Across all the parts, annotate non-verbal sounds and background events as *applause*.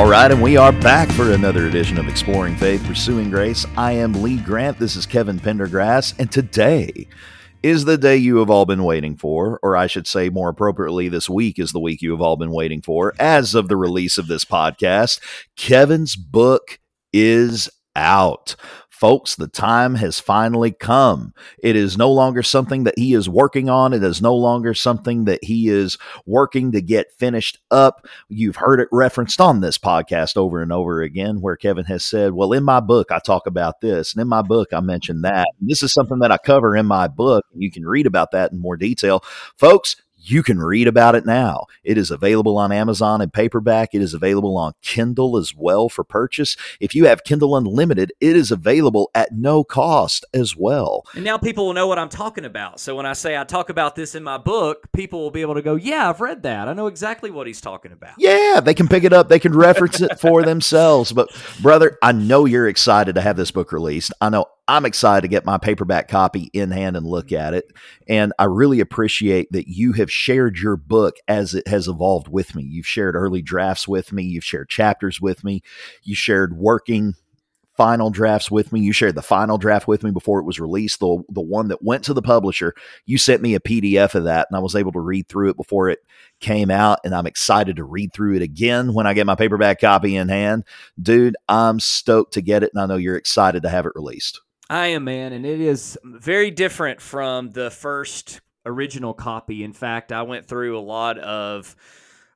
All right, and we are back for another edition of Exploring Faith, Pursuing Grace. I am Lee Grant. This is Kevin Pendergrass, and today is the day you have all been waiting for, or I should say more appropriately, this week is the week you have all been waiting for. As of the release of this podcast, Kevin's book is out. Folks, the time has finally come. It is no longer something that he is working on. It is no longer something that he is working to get finished up. You've heard it referenced on this podcast over and over again, where Kevin has said, Well, in my book, I talk about this, and in my book, I mention that. And this is something that I cover in my book. You can read about that in more detail. Folks, you can read about it now. It is available on Amazon in paperback. It is available on Kindle as well for purchase. If you have Kindle Unlimited, it is available at no cost as well. And now people will know what I'm talking about. So when I say I talk about this in my book, people will be able to go, Yeah, I've read that. I know exactly what he's talking about. Yeah, they can pick it up. They can reference it for themselves. But, brother, I know you're excited to have this book released. I know I'm excited to get my paperback copy in hand and look at it. And I really appreciate that you have shared your book as it has evolved with me. You've shared early drafts with me, you've shared chapters with me, you shared working final drafts with me. You shared the final draft with me before it was released, the the one that went to the publisher. You sent me a PDF of that and I was able to read through it before it came out and I'm excited to read through it again when I get my paperback copy in hand. Dude, I'm stoked to get it and I know you're excited to have it released. I am, man, and it is very different from the first original copy. In fact, I went through a lot of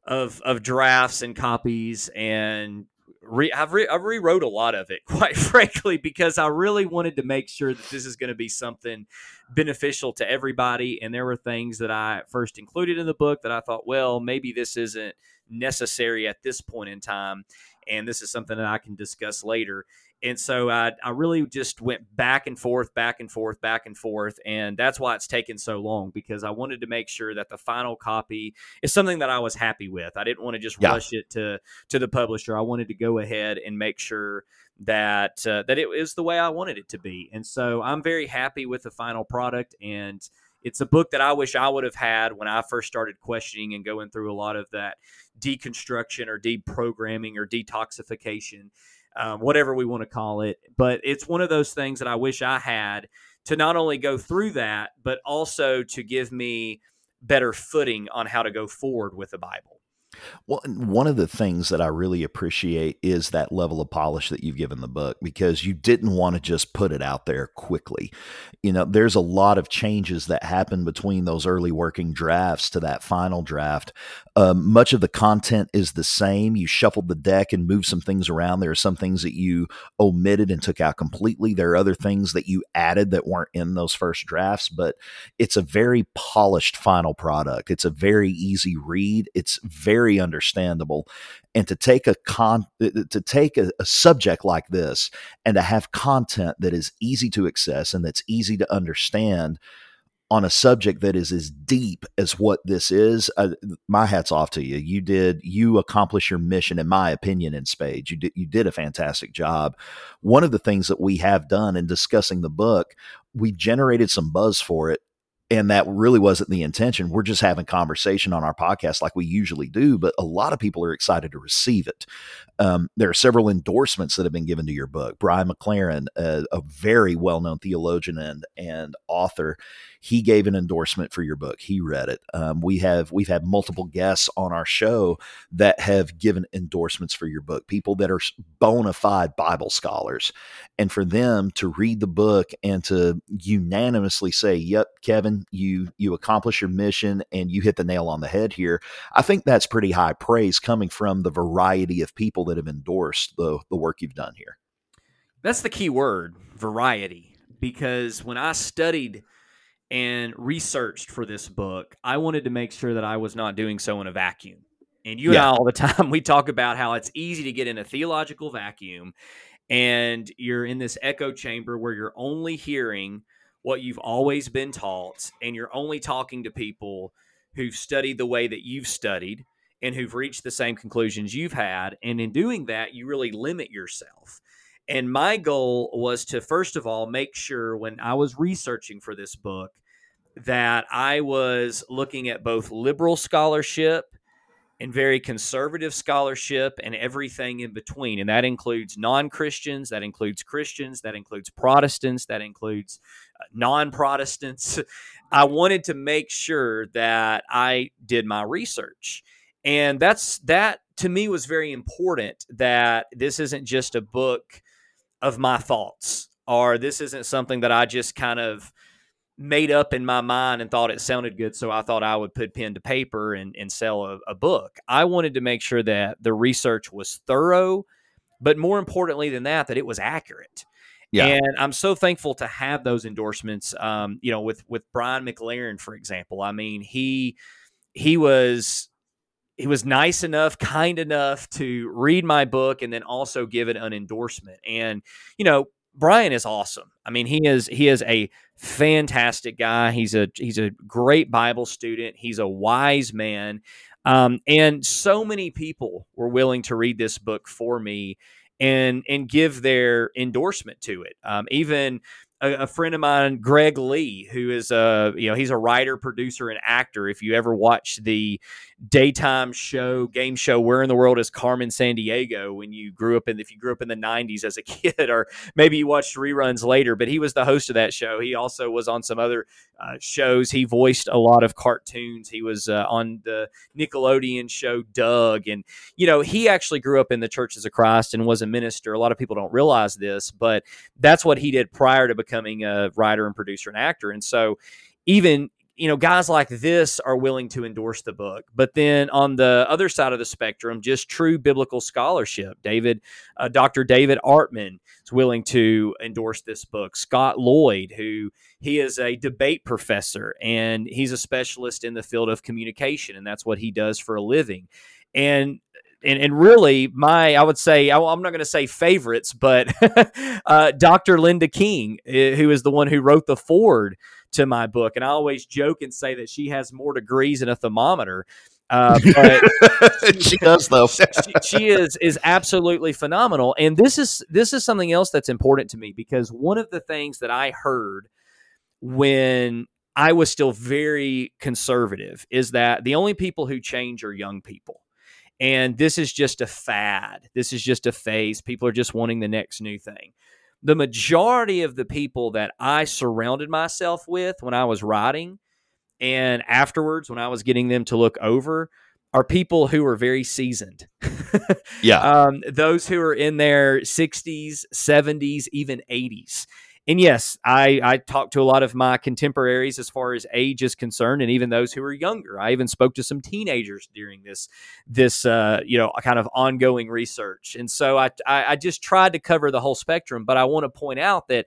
of of drafts and copies and re- I've, re- I've rewrote a lot of it, *laughs* quite frankly, because I really wanted to make sure that this is going to be something beneficial to everybody. And there were things that I first included in the book that I thought, well, maybe this isn't necessary at this point in time. And this is something that I can discuss later. And so I, I really just went back and forth, back and forth, back and forth. And that's why it's taken so long because I wanted to make sure that the final copy is something that I was happy with. I didn't want to just yeah. rush it to, to the publisher. I wanted to go ahead and make sure that uh, that it is the way I wanted it to be. And so I'm very happy with the final product. And it's a book that I wish I would have had when I first started questioning and going through a lot of that deconstruction or deprogramming or detoxification um, whatever we want to call it. But it's one of those things that I wish I had to not only go through that, but also to give me better footing on how to go forward with the Bible. Well, one of the things that I really appreciate is that level of polish that you've given the book because you didn't want to just put it out there quickly. You know, there's a lot of changes that happen between those early working drafts to that final draft. Um, much of the content is the same. You shuffled the deck and moved some things around. There are some things that you omitted and took out completely. There are other things that you added that weren't in those first drafts, but it's a very polished final product. It's a very easy read. It's very very understandable. And to take a con uh, uh, to take a, a subject like this and to have content that is easy to access and that's easy to understand on a subject that is as deep as what this is, uh, my hat's off to you. You did you accomplish your mission, in my opinion, in spades. You did you did a fantastic job. One of the things that we have done in discussing the book, we generated some buzz for it and that really wasn't the intention. We're just having conversation on our podcast like we usually do, but a lot of people are excited to receive it. Um, there are several endorsements that have been given to your book. Brian McLaren, a, a very well-known theologian and and author, he gave an endorsement for your book. He read it. Um, we have we've had multiple guests on our show that have given endorsements for your book. People that are bona fide Bible scholars, and for them to read the book and to unanimously say, "Yep, Kevin, you you accomplish your mission and you hit the nail on the head here." I think that's pretty high praise coming from the variety of people that have endorsed the the work you've done here. That's the key word, variety, because when I studied and researched for this book, I wanted to make sure that I was not doing so in a vacuum. And you yeah. and I all the *laughs* time we talk about how it's easy to get in a theological vacuum and you're in this echo chamber where you're only hearing what you've always been taught and you're only talking to people who've studied the way that you've studied and who've reached the same conclusions you've had and in doing that you really limit yourself and my goal was to, first of all, make sure when I was researching for this book that I was looking at both liberal scholarship and very conservative scholarship and everything in between. And that includes non Christians, that includes Christians, that includes Protestants, that includes uh, non Protestants. *laughs* I wanted to make sure that I did my research. And that's that to me was very important that this isn't just a book of my thoughts or this isn't something that I just kind of made up in my mind and thought it sounded good. So I thought I would put pen to paper and, and sell a, a book. I wanted to make sure that the research was thorough, but more importantly than that, that it was accurate. Yeah. And I'm so thankful to have those endorsements. Um, you know, with with Brian McLaren, for example. I mean, he he was he was nice enough, kind enough to read my book and then also give it an endorsement. And you know, Brian is awesome. I mean, he is he is a fantastic guy. He's a he's a great Bible student. He's a wise man. Um, and so many people were willing to read this book for me and and give their endorsement to it. Um, even a, friend of mine, Greg Lee, who is a you know he's a writer, producer, and actor. If you ever watch the daytime show, game show, Where in the World is Carmen Sandiego? When you grew up in, if you grew up in the '90s as a *laughs* kid, or maybe you watched reruns later, but he was the host of that show. He also was on some other uh, shows. He voiced a lot of cartoons. He was uh, on the Nickelodeon show Doug, and you know he actually grew up in the Churches of Christ and was a minister. A lot of people don't realize this, but that's what he did prior to becoming a writer and producer and actor. And so even you know, guys like this are willing to endorse the book. But then on the other side of the spectrum, just true biblical scholarship. David, uh, Dr. David Artman is willing to endorse this book. Scott Lloyd, who he is a debate professor and he's a specialist in the field of communication, and that's what he does for a living. And and, and really my i would say i'm not going to say favorites but *laughs* uh, dr linda king eh, who is the one who wrote the foreword to my book. And I always joke and say that she has more degrees than a thermometer. Uh, *laughs* but she does though. *laughs* she, she, is is absolutely phenomenal. And this is this is something else that's important to me because one of the things that I heard when I was still very conservative is that the only people who change are young people. And this is just a fad. This is just a phase. People are just wanting the next new thing the majority of the people that I surrounded myself with when I was writing and afterwards when I was getting them to look over are people who are very seasoned. yeah. *laughs* Um, those who are in their 60s, 70s, even 80s and yes, I, I talked to a lot of my contemporaries as far as age is concerned, and even those who are younger. I even spoke to some teenagers during this this uh, you know kind of ongoing research, and so I, I I just tried to cover the whole spectrum. But I want to point out that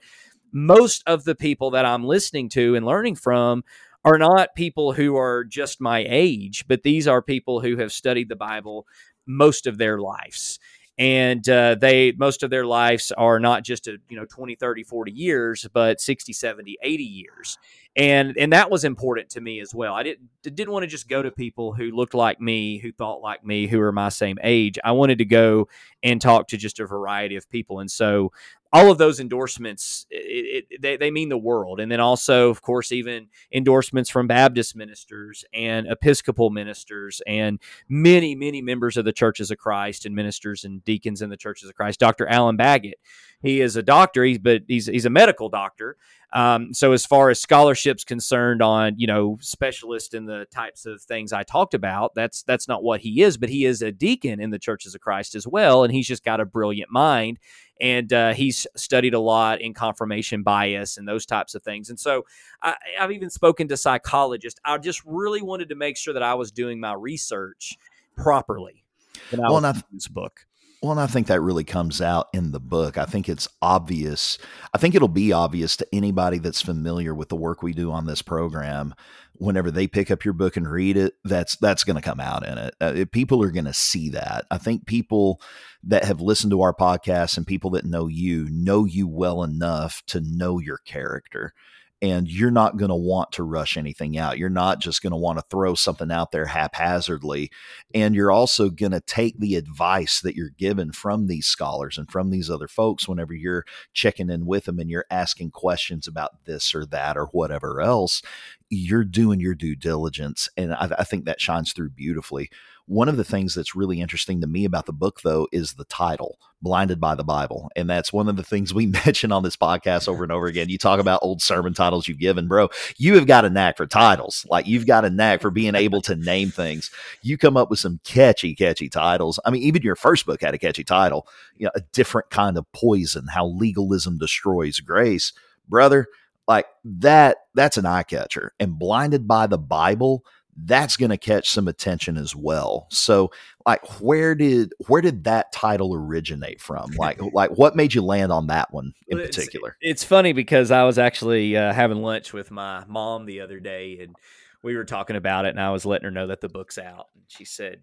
most of the people that I'm listening to and learning from are not people who are just my age, but these are people who have studied the Bible most of their lives and uh, they most of their lives are not just a you know 20 30 40 years but 60 70 80 years and and that was important to me as well. I didn't didn't want to just go to people who looked like me who thought like me who are my same age. I wanted to go and talk to just a variety of people. And so all of those endorsements it, it, they, they mean the world. And then also of course even endorsements from baptist ministers and episcopal ministers and many many members of the churches of christ and ministers and deacons in the churches of christ. Dr alan baggett he is a doctor he's but he's, he's a medical doctor um, so as far as scholarships concerned on you know specialist in the types of things I talked about, that's that's not what he is. But he is a deacon in the churches of Christ as well, and he's just got a brilliant mind. And uh, he's studied a lot in confirmation bias and those types of things. And so I, I've even spoken to psychologists. I just really wanted to make sure that I was doing my research properly. When I well, this book. Well, and I think that really comes out in the book. I think it's obvious. I think it'll be obvious to anybody that's familiar with the work we do on this program. Whenever they pick up your book and read it, that's that's going to come out in it. Uh, people are going to see that. I think people that have listened to our podcast and people that know you know you well enough to know your character and you're not going to want to rush anything out. You're not just going to want to throw something out there haphazardly. And you're also going to take the advice that you're given from these scholars and from these other folks whenever you're checking in with them and you're asking questions about this or that or whatever else. You're doing your due diligence. And I, I think that shines through beautifully One of the things that's really interesting to me about the book, though, is the title, Blinded by the Bible. And that's one of the things we *laughs* mention on this podcast over and over again. You talk about old sermon titles you've given, bro. You have got a knack for titles. Like you've got a knack for being able to name things. You come up with some catchy, catchy titles. I mean, even your first book had a catchy title, you know, a different kind of poison, how legalism destroys grace. Brother, like that, that's an eye catcher. And blinded by the Bible, that's going to catch some attention as well. So like where did where did that title originate from? *laughs* Like like what made you land on that one in it's- particular? It's funny because I was actually uh, having lunch with my mom the other day, and we were talking about it, and I was letting her know that the book's out, and she said,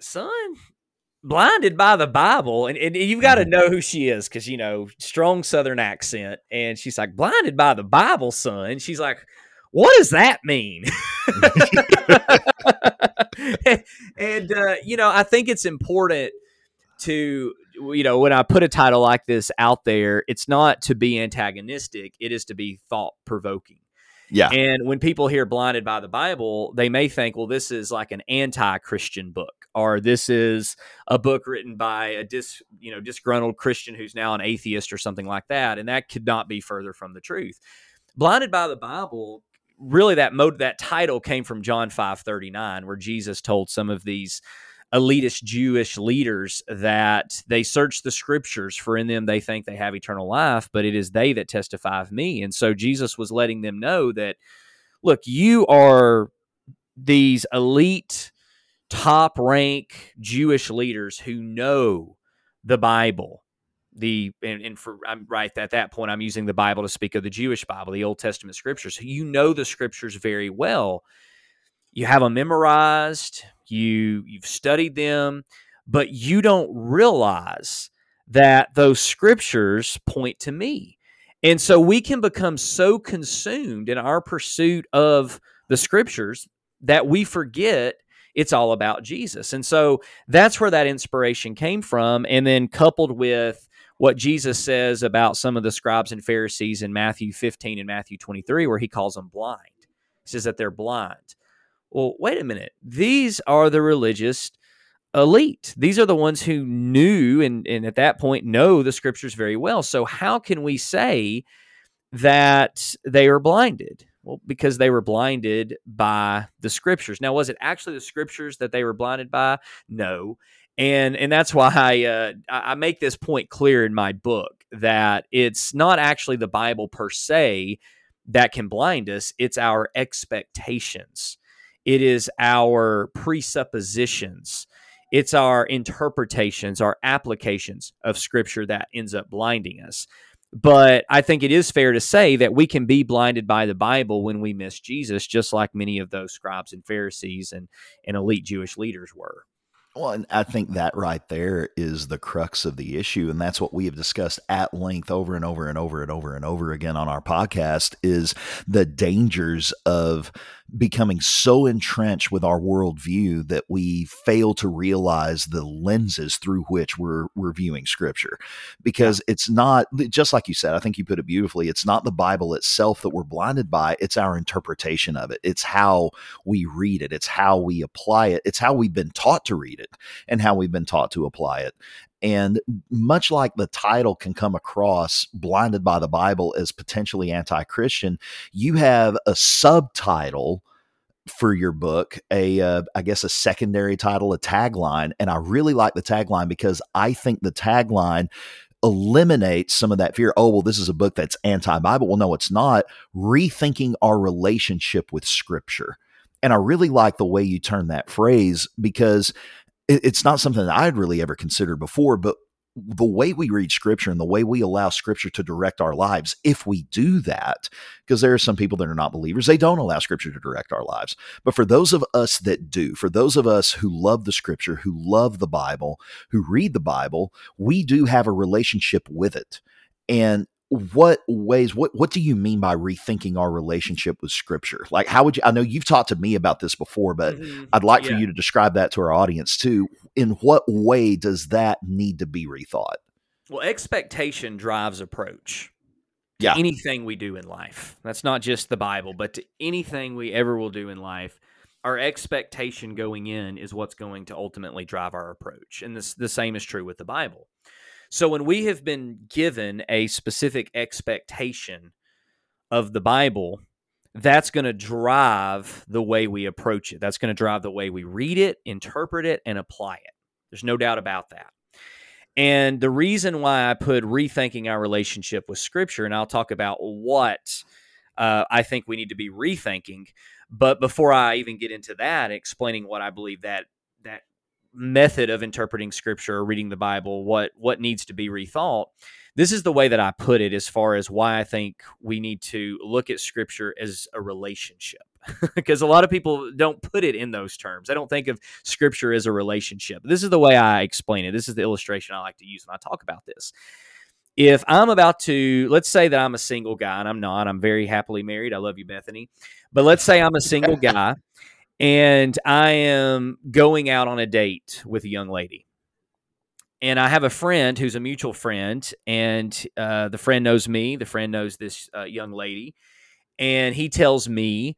"Son." Blinded by the Bible, and, and you've got to know who she is because you know strong Southern accent, and she's like, "Blinded by the Bible, son." She's like, "What does that mean?" *laughs* and uh, you know, I think it's important to you know when I put a title like this out there, it's not to be antagonistic; it is to be thought provoking. Yeah. And when people hear blinded by the Bible, they may think, well, this is like an anti-Christian book, or this is a book written by a dis, you know, disgruntled Christian who's now an atheist or something like that. And that could not be further from the truth. Blinded by the Bible, really that mode that title came from John 5:39, where Jesus told some of these elitist Jewish leaders that they search the scriptures, for in them they think they have eternal life, but it is they that testify of me. And so Jesus was letting them know that, look, you are these elite, top rank Jewish leaders who know the Bible. The and, and for I'm right at that point, I'm using the Bible to speak of the Jewish Bible, the Old Testament scriptures. You know the scriptures very well. You have them memorized you you've studied them but you don't realize that those scriptures point to me and so we can become so consumed in our pursuit of the scriptures that we forget it's all about Jesus. And so that's where that inspiration came from. And then coupled with what Jesus says about some of the scribes and Pharisees in Matthew 15 and Matthew 23, where he calls them blind. He says that they're blind. Well, wait a minute. These are the religious elite. These are the ones who knew and, and at that point know the scriptures very well. So, how can we say that they are blinded? Well, because they were blinded by the scriptures. Now, was it actually the scriptures that they were blinded by? No. And and that's why I uh, I make this point clear in my book that it's not actually the Bible per se that can blind us. It's our expectations. It is our presuppositions. It's our interpretations, our applications of scripture that ends up blinding us. But I think it is fair to say that we can be blinded by the Bible when we miss Jesus, just like many of those scribes and Pharisees and, and elite Jewish leaders were. Well, and I think that right there is the crux of the issue. And that's what we have discussed at length over and over and over and over and over again on our podcast is the dangers of becoming so entrenched with our worldview that we fail to realize the lenses through which we're, we're viewing scripture. Because it's not, just like you said, I think you put it beautifully, it's not the Bible itself that we're blinded by, it's our interpretation of it. It's how we read it, it's how we apply it, it's how we've been taught to read it and how we've been taught to apply it. And much like the title can come across blinded by the Bible as potentially anti Christian, you have a subtitle for your book, a uh, I guess a secondary title, a tagline. And I really like the tagline because I think the tagline eliminates some of that fear. Oh, well, this is a book that's anti Bible. Well, no, it's not. Rethinking our relationship with Scripture. And I really like the way you turn that phrase because it's not something that I'd really ever considered before, but the way we read scripture and the way we allow scripture to direct our lives, if we do that, because there are some people that are not believers, they don't allow scripture to direct our lives. But for those of us that do, for those of us who love the scripture, who love the Bible, who read the Bible, we do have a relationship with it. And what ways what what do you mean by rethinking our relationship with scripture like how would you i know you've talked to me about this before but Mhm. i'd like for you to describe that to our audience too in what way does that need to be rethought Well, expectation drives approach. to Yeah. Anything we do in life. That's not just the Bible, but to anything we ever will do in life. our expectation going in is what's going to ultimately drive our approach. And this the same is true with the Bible. So when we have been given a specific expectation of the Bible, that's going to drive the way we approach it. That's going to drive the way we read it, interpret it, and apply it. There's no doubt about that. And the reason why I put rethinking our relationship with Scripture, and I'll talk about what uh, I think we need to be rethinking. But before I even get into that, explaining what I believe that that method of interpreting Scripture or reading the Bible, what what needs to be rethought, this is the way that I put it as far as why I think we need to look at Scripture as a relationship. *laughs* because a lot of people don't put it in those terms. I don't think of Scripture as a relationship. This is the way I explain it. This is the illustration I like to use when I talk about this if I'm about to, let's say that I'm a single guy, and I'm not, I'm very happily married. I love you, Bethany. But let's say I'm a single guy and I am going out on a date with a young lady. And I have a friend who's a mutual friend, and uh, the friend knows me. The friend knows this uh, young lady. And he tells me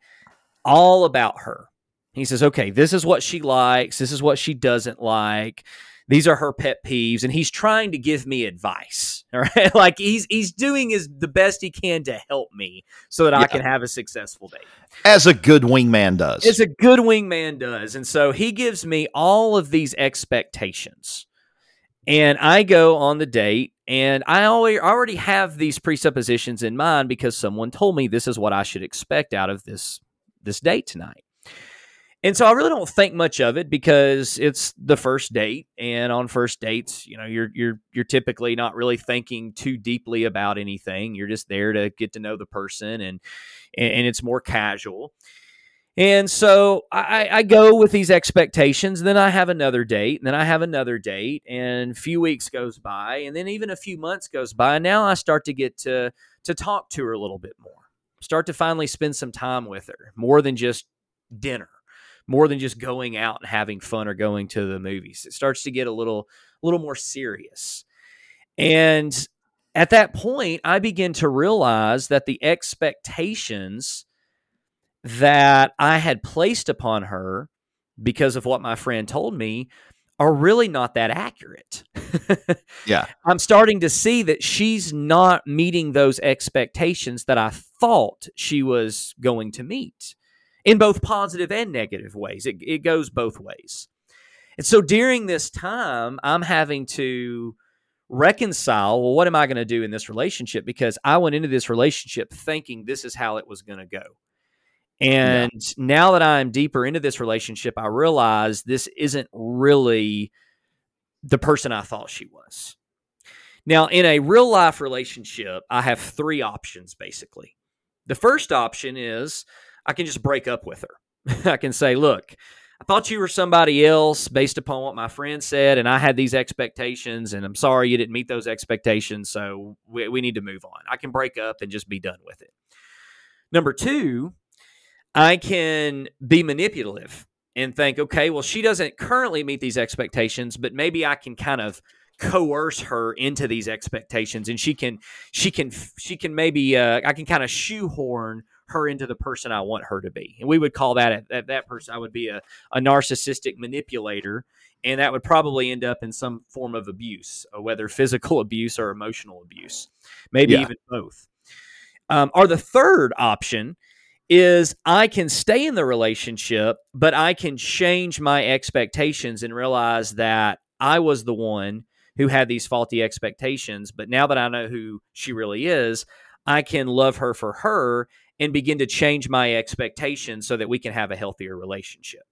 all about her. He says, okay, this is what she likes. This is what she doesn't like these are her pet peeves and he's trying to give me advice *laughs* all right? Like he's he's doing his the best he can to help me so that yeah. i can have a successful day. As a good wingman does. As a good wingman does and so he gives me all of these expectations. And i go on the date and i already already have these presuppositions in mind because someone told me this is what i should expect out of this this date tonight and so I really don't think much of it because it's the first date, and on first dates, you know, you're you're you're typically not really thinking too deeply about anything. You're just there to get to know the person, and and it's more casual. And so I, I go with these expectations. Then I have another date, and then I have another date, and a few weeks goes by, and then even a few months goes by. And now I start to get to to talk to her a little bit more. Start to finally spend some time with her, more than just dinner more than just going out and having fun or going to the movies. It starts to get a little a little more serious. And at that point, I begin to realize that the expectations that I had placed upon her because of what my friend told me are really not that accurate. *laughs* yeah. I'm starting to see that she's not meeting those expectations that I thought she was going to meet in both positive and negative ways. It, it goes both ways. And so during this time, I'm having to reconcile well, what am I going to do in this relationship? Because I went into this relationship thinking this is how it was going to go. And yeah. now that I'm deeper into this relationship, I realize this isn't really the person I thought she was. Now, in a real life relationship, I have three options basically. The first option is I can just break up with her. *laughs* I can say, look, I thought you were somebody else based upon what my friend said, and I had these expectations, and I'm sorry you didn't meet those expectations, so we, we need to move on. I can break up and just be done with it. Number two, I can be manipulative and think, okay, well, she doesn't currently meet these expectations, but maybe I can kind of coerce her into these expectations and she can she can she can maybe uh, i can kind of shoehorn her into the person I want her to be. And we would call that that, that person I would be a, a narcissistic manipulator and that would probably end up in some form of abuse, uh, whether *laughs* physical abuse or emotional abuse, maybe yeah. even both. Um, or the third option is I can stay in the relationship, but I can change my expectations and realize that I was the one who had these faulty expectations. But now that I know who she really is, I can love her for her and begin to change my expectations so that we can have a healthier relationship.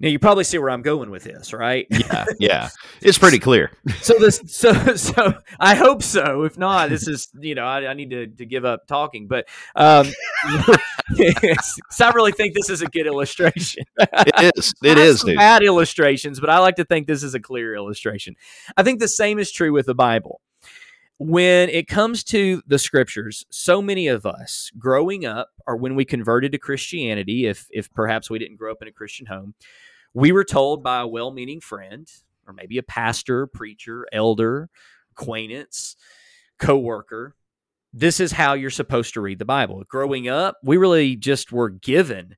Now you probably see where I'm going with this, right? Yeah, *laughs* yeah, it's pretty clear. so this, so so I hope so. If not, this is you know I, I need to, to give up talking. But um, *laughs* I really think this is a good illustration. it is. *laughs* It is. Bad illustrations, but I like to think this is a clear illustration. I think the same is true with the Bible when it comes to the scriptures, so many of us growing up, or when we converted to Christianity, if if perhaps we didn't grow up in a Christian home, we were told by a well-meaning friend, or maybe a pastor, preacher, elder, acquaintance, co-worker, this is how you're supposed to read the Bible. Growing up, we really just were given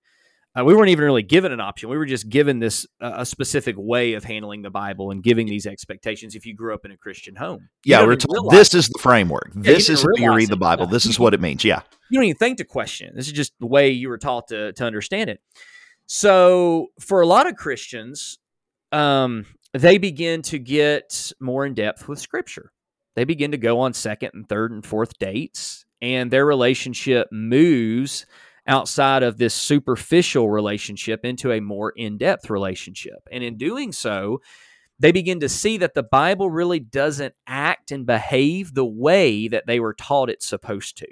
uh, we weren't even really given an option. We were just given this uh, a specific way of handling the Bible and giving these expectations. If you grew up in a Christian home, yeah, we're told this is the framework. Yeah, this is how you read the Bible. This is what it means. Yeah, you don't even think to question it. This is just the way you were taught to to understand it. So for a lot of Christians, um, they begin to get more in depth with Scripture. They begin to go on second and third and fourth dates, and their relationship moves outside of this superficial relationship into a more in depth relationship. And in doing so, they begin to see that the Bible really doesn't act and behave the way that they were taught it's supposed to.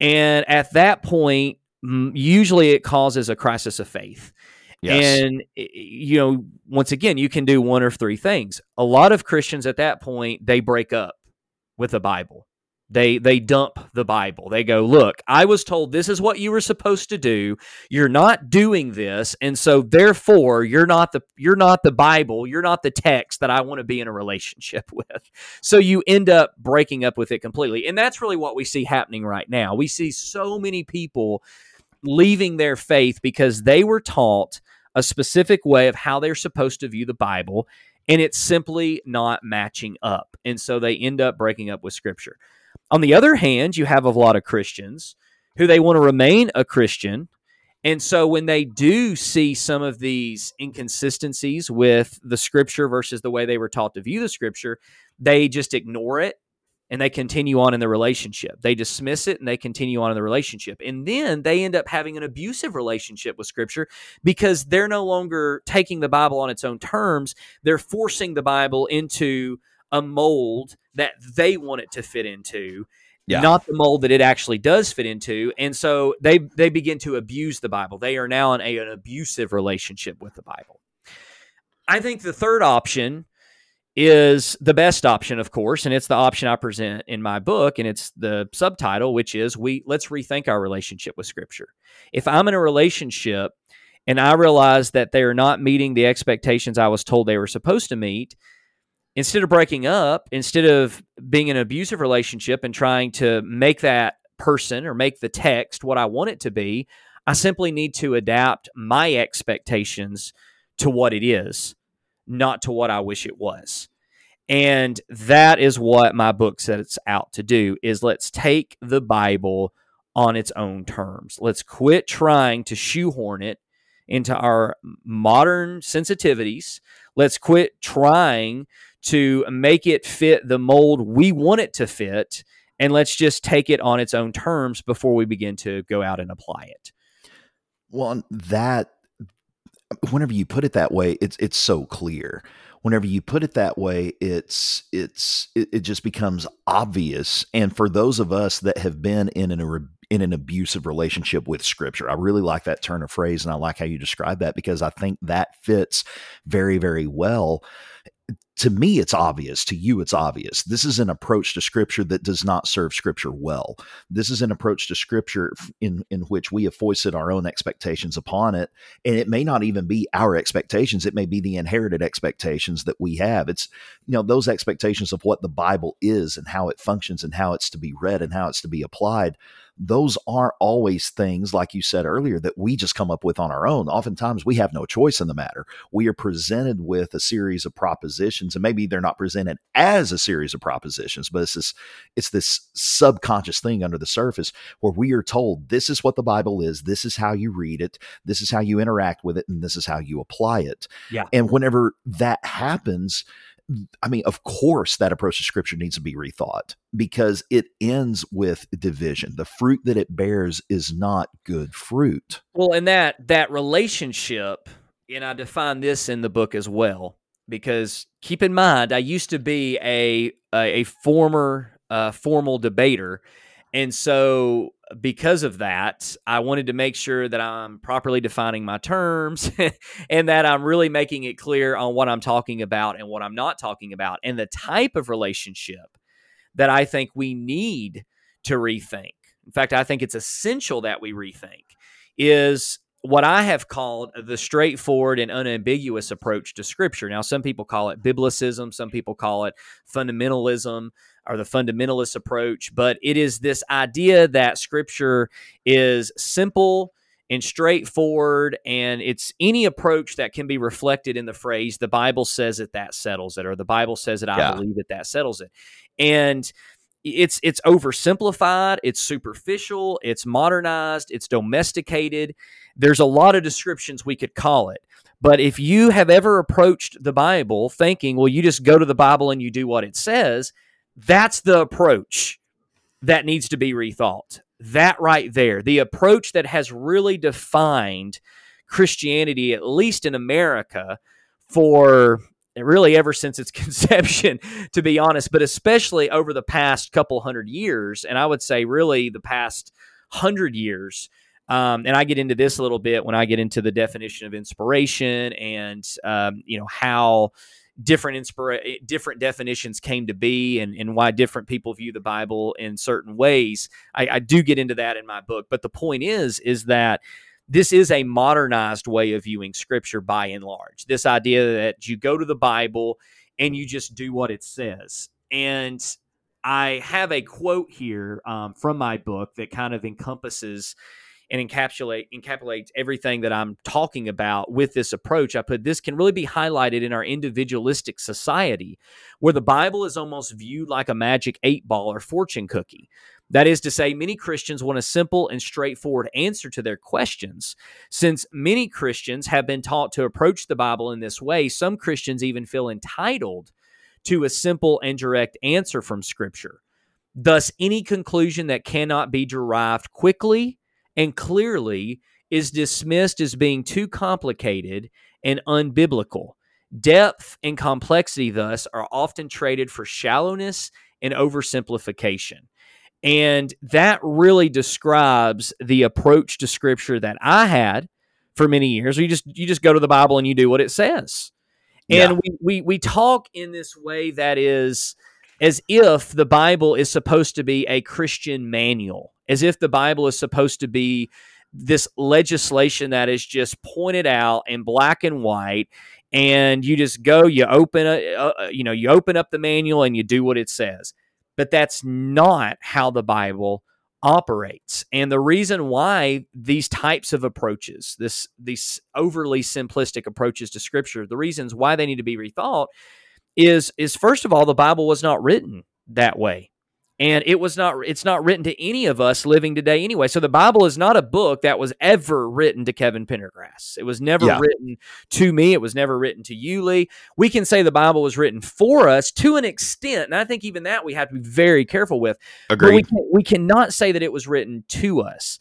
And at that point, usually it causes a crisis of faith. Yes. And, you know, once again, you can do one or three things. A lot of Christians at that point, they break up with the Bible they they dump the bible. They go look i was told this is what you were supposed to do. You're not doing this and so therefore you're not the you're not the bible. You're not the text that i want to be in a relationship *laughs* with. So you end up breaking up with it completely. And that's really what we see happening right now. We see so many people leaving their faith because they were taught a specific way of how they're supposed to view the bible and it's simply not matching up. And so they end up breaking up with scripture on the other hand, you have a lot of Christians who they want to remain a Christian. And so when they do see some of these inconsistencies with the scripture versus the way they were taught to view the scripture, they just ignore it and they continue on in the relationship. They dismiss it and they continue on in the relationship. And then they end up having an abusive relationship with scripture because they're no longer taking the Bible on its own terms. They're forcing the Bible into a mold that they want it to fit into yeah. not the mold that it actually does fit into. And so they they begin to abuse the bible. They are now in a, an abusive relationship with the bible. I think the third option is the best option of course and it's the option i present in my book and it's the subtitle which is we let's rethink our relationship with scripture. If i'm in a relationship and i realize that they are not meeting the expectations i was told they were supposed to meet instead of breaking up, instead of being in an abusive relationship and trying to make that person or make the text what I want it to be, I simply need to adapt my expectations to what it is, not to what I wish it was. And that is what my book sets out to do is let's take the Bible on its own terms. Let's quit trying to shoehorn it into our modern sensitivities. Let's quit trying to make it fit the mold we want it to fit and let's just take it on its own terms before we begin to go out and apply it. Well that whenever you put it that way it's it's so clear. Whenever you put it that way it's it's it, it just becomes obvious. And for those of us that have been in an in an abusive relationship with scripture. I really like that turn of phrase and I like how you describe that because I think that fits very very well to me it's obvious to you it's obvious. This is an approach to scripture that does not serve scripture well. This is an approach to scripture in in which we have foisted our own expectations upon it and it may not even be our expectations it may be the inherited expectations that we have. It's you know those expectations of what the bible is and how it functions and how it's to be read and how it's to be applied those aren't always things, like you said earlier, that we just come up with on our own. Oftentimes we have no choice in the matter. We are presented with a series of propositions, and maybe they're not presented as a series of propositions, but it's this it's this subconscious thing under the surface where we are told this is what the Bible is, this is how you read it, this is how you interact with it, and this is how you apply it. Yeah. And whenever that happens, I mean, of course, that approach to scripture needs to be rethought because it ends with division. The fruit that it bears is not good fruit. Well, and that that relationship, and I define this in the book as well, because keep in mind, I used to be a a, a former uh, formal debater, and so because of that, I wanted to make sure that I'm properly defining my terms *laughs* and that I'm really making it clear on what I'm talking about and what I'm not talking about and the type of relationship that I think we need to rethink. In fact, I think it's essential that we rethink is what I have called the straightforward and unambiguous approach to scripture. Now, some people call it biblicism, some people call it fundamentalism or the fundamentalist approach, but it is this idea that scripture is simple, and straightforward and it's any approach that can be reflected in the phrase the bible says it that settles it or the bible says it i Yeah. believe it that settles it and it's it's oversimplified it's superficial it's modernized it's domesticated. There's a lot of descriptions we could call it. But if you have ever approached the bible thinking well you just go to the bible and you do what it says that's the approach that needs to be rethought. That right there, the approach that has really defined Christianity, at least in America, for really ever since its *laughs* conception, to be honest, but especially over the past couple hundred years. And I would say, really, the past hundred years. Um, and I get into this a little bit when I get into the definition of inspiration and, um, you know, how different inspira- different definitions came to be and, and why different people view the Bible in certain ways. I, I do get into that in my book. But the point is, is that this is a modernized way of viewing scripture by and large. This idea that you go to the Bible and you just do what it says. And I have a quote here um, from my book that kind of encompasses and encapsulate encapsulates everything that I'm talking about with this approach. I put this can really be highlighted in our individualistic society where the Bible is almost viewed like a magic eight ball or fortune cookie. That is to say, many Christians want a simple and straightforward answer to their questions. Since many Christians have been taught to approach the Bible in this way, some Christians even feel entitled to a simple and direct answer from Scripture. Thus, any conclusion that cannot be derived quickly and clearly is dismissed as being too complicated and unbiblical. Depth and complexity, thus, are often traded for shallowness and oversimplification. And that really describes the approach to scripture that I had for many years. You just you just go to the Bible and you do what it says. And Yeah. we, we we talk in this way that is as if the Bible is supposed to be a Christian manual, as if the Bible is supposed to be this legislation that is just pointed out in black and white and you just go you open a, uh, you know you open up the manual and you do what it says. But that's not how the bible operates. And the reason why these types of approaches this these overly simplistic approaches to scripture the reasons why they need to be rethought is is first of all the bible was not written that way and it was not it's not written to any of us living today anyway. So the bible is not a book that was ever written to kevin pendergrass. It was never Yeah. written to me. It was never written to you lee. We can say the bible was written for us to an extent and i think even that we have to be very careful with but we, can, we cannot say that it was written to us.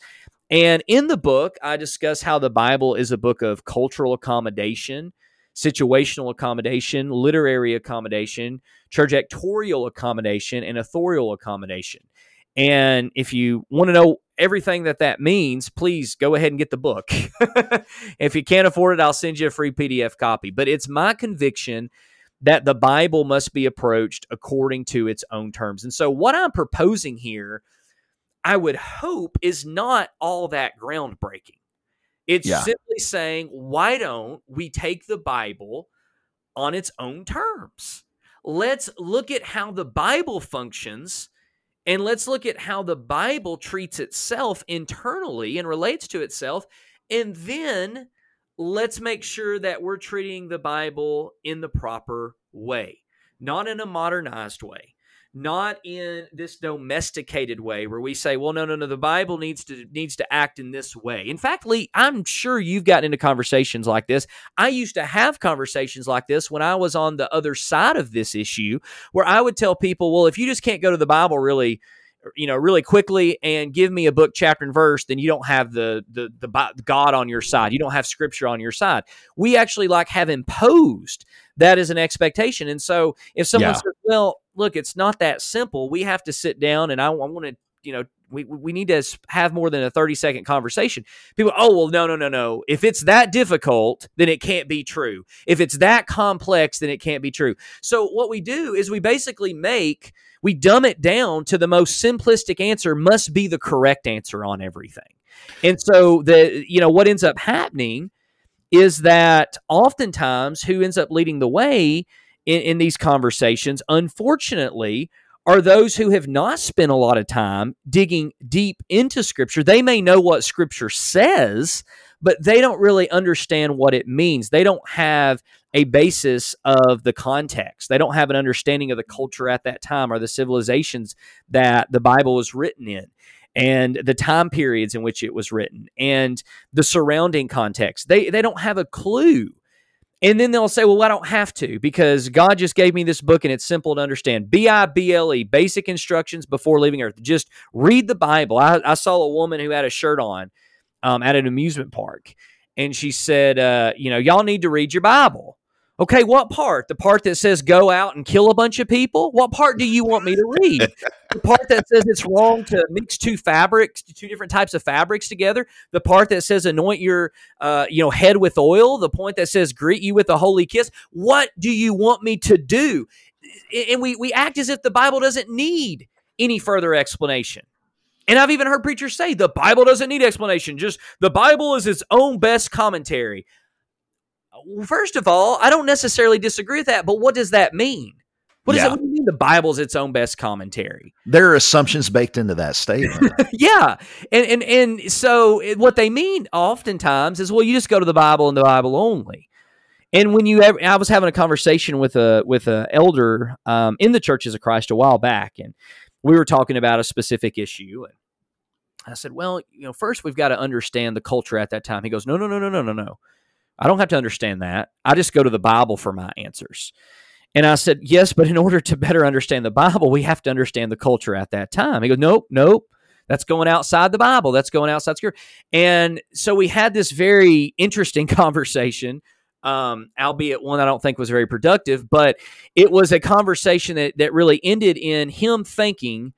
And in the book i discuss how the bible is a book of cultural accommodation situational accommodation literary accommodation trajectorial accommodation and authorial accommodation. And if you want to know everything that that means, please go ahead and get the book. *laughs* if you can't afford it, I'll send you a free PDF copy. But it's my conviction that the Bible must be approached according to its own terms. And so, what I'm proposing here, I would hope, is not all that groundbreaking. It's Yeah. simply saying, why don't we take the Bible on its own terms? Let's look at how the Bible functions and let's look at how the Bible treats itself internally and relates to itself. And then let's make sure that we're treating the Bible in the proper way, not in a modernized way. Not in this domesticated way where we say, "Well, no, no, no. The Bible needs to needs to act in this way." In fact, Lee, I'm sure you've gotten into conversations like this. I used to have conversations like this when I was on the other side of this issue, where I would tell people, well, if you just can't go to the Bible really, you know, really quickly and give me a book, chapter, and verse, then you don't have the the the God on your side. You don't have Scripture on your side. We actually like have imposed that as an expectation, and so if someone Yeah. says, well, look, it's not that simple. We have to sit down, and I, want to, you know. We, we need to have more than a 30 second conversation people oh well no no no no if it's that difficult then it can't be true if it's that complex then it can't be true so what we do is we basically make we dumb it down to the most simplistic answer must be the correct answer on everything and so the you know what ends up happening is that oftentimes who ends up leading the way in, in these conversations unfortunately are those who have not spent a lot of time digging deep into Scripture. They may know what Scripture says, but they don't really understand what it means. They don't have a basis of the context. They don't have an understanding of the culture at that time or the civilizations that the Bible was written in and the time periods in which it was written and the surrounding context. They they don't have a clue. And then they'll say, well, I don't have to because God just gave me this book and it's simple to understand. B I B L E, basic instructions before leaving earth. Just read the Bible. I, I saw a woman who had a shirt on um, at an amusement park and she said, uh, you know, y'all need to read your Bible. Okay, what part? The part that says go out and kill a bunch of people? What part do you want me to read? the part that says it's wrong to mix two fabrics, two different types of fabrics together. The part that says anoint your, uh, you know, head with oil. The point that says greet you with a holy kiss. What do you want me to do? And we we act as if the Bible doesn't need any further explanation. And I've even heard preachers say the Bible doesn't need explanation. Just the Bible is its own best commentary first of all, I don't necessarily disagree with that, but what does that mean? What does yeah. that mean? The Bible's its own best commentary. There are assumptions baked into that statement. *laughs* yeah, and and and so what they mean oftentimes is, well, you just go to the Bible and the Bible only. And when you, ever, I was having a conversation with a with a elder um, in the Churches of Christ a while back, and we were talking about a specific issue, and I said, well, you know, first we've got to understand the culture at that time. He goes, no, no, no, no, no, no, no. I don't have to understand that. I just go to the Bible for my answers. And I said, Yes, but in order to better understand the Bible, we have to understand the culture at that time. He goes, Nope, nope. That's going outside the Bible. That's going outside Scripture. And so we had this very interesting *laughs* conversation, um, albeit one I don't think was very productive, but it was a conversation that, that really ended in him thinking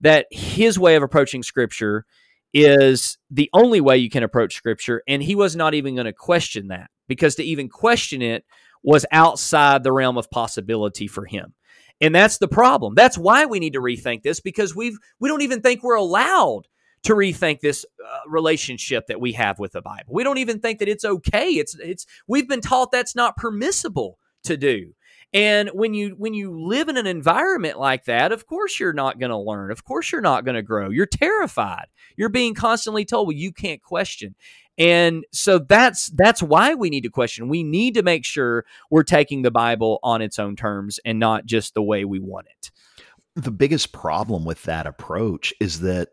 that his way of approaching Scripture is the only way you can approach scripture. And he was not even going to question that because to even question it was outside the realm of possibility for him. And that's the problem. That's why we need to rethink this because we've we don't even think we're allowed to rethink this uh, relationship that we have with the Bible. We don't even think that it's okay. It's it's we've been taught that's not permissible to do. And when you when you live in an environment like that, of course you're not going to learn. Of course you're not going to grow. You're terrified. You're being constantly told, "Well, you can't question." And so that's that's why we need to question. We need to make sure we're taking the Bible on its own terms and not just the way we want it. The biggest problem with that approach is that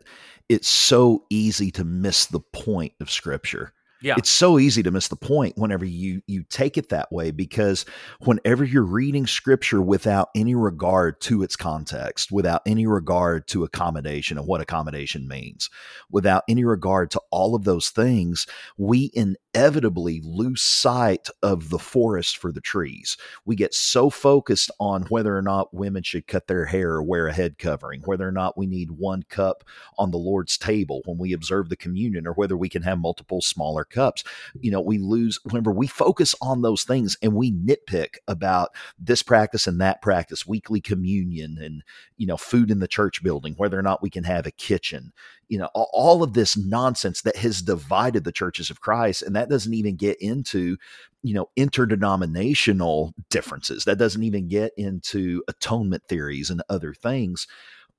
it's so easy to miss the point of scripture. Yeah. It's so easy to miss the point whenever you you take it that way because whenever you're reading scripture without any regard to its context, without any regard to accommodation and what accommodation means, without any regard to all of those things, we inevitably lose sight of the forest for the trees. We get so focused on whether or not women should cut their hair or wear a head covering, whether or not we need one cup on the Lord's table when we observe the communion or whether we can have multiple smaller cups. You know, we lose, remember, we focus on those things and we nitpick about this practice and that practice, weekly communion and, you know, food in the church building, whether or not we can have a kitchen, you know, all of this nonsense that has divided the churches of Christ. And that doesn't even get into, you know, interdenominational differences. That doesn't even get into atonement theories and other things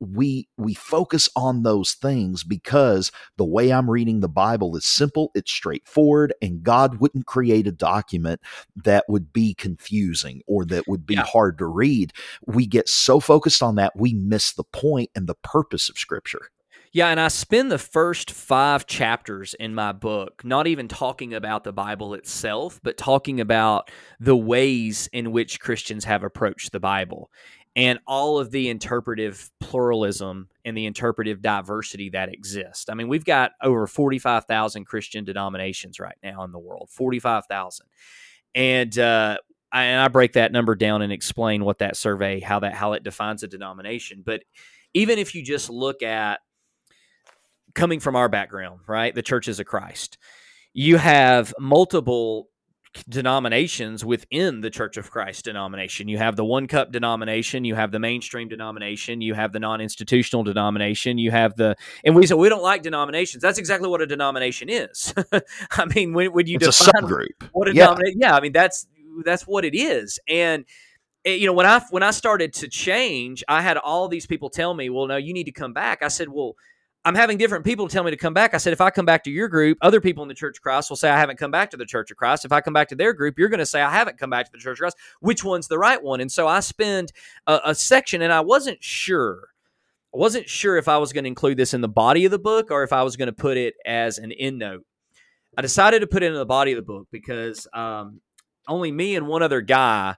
we we focus on those things because the way I'm reading the Bible is simple, it's straightforward, and God wouldn't create a document that would be confusing or that would be yeah. hard to read. We get so focused on that, we miss the point and the purpose of Scripture. Yeah, and I spend the first five chapters in my book not even talking about the Bible itself, but talking about the ways in which Christians have approached the Bible and all of the interpretive pluralism and the interpretive diversity that exists. I mean, we've got over 45,000 Christian denominations right now in the world, 45,000. And, uh, I, and I break that number down and explain what that survey, how that, how it defines a denomination. But even if you just look at coming from our background, right, the churches of Christ, you have multiple denominations within the Church of Christ denomination. You have the one cup denomination, you have the mainstream denomination, you have the non institutional denomination, you have the, and we said we don't like denominations. That's exactly what a denomination is. *laughs* I mean, when, when you it's define a subgroup, what a yeah. yeah, I mean that's that's what it is, and eh, you know when I when I started to change, I had all these people tell me, "Well, no, you need to come back." I said, "Well." I'm having different people tell me to come back. I said, if I come back to your group, other people in the Church of Christ will say I haven't come back to the Church of Christ. If I come back to their group, you're going to say I haven't come back to the Church of Christ. Which one's the right one? And so I spend a, a section, and I wasn't sure. I wasn't sure if I was going to include this in the body of the book or if I was going to put it as an endnote. I decided to put it in the body of the book because um, only me and one other guy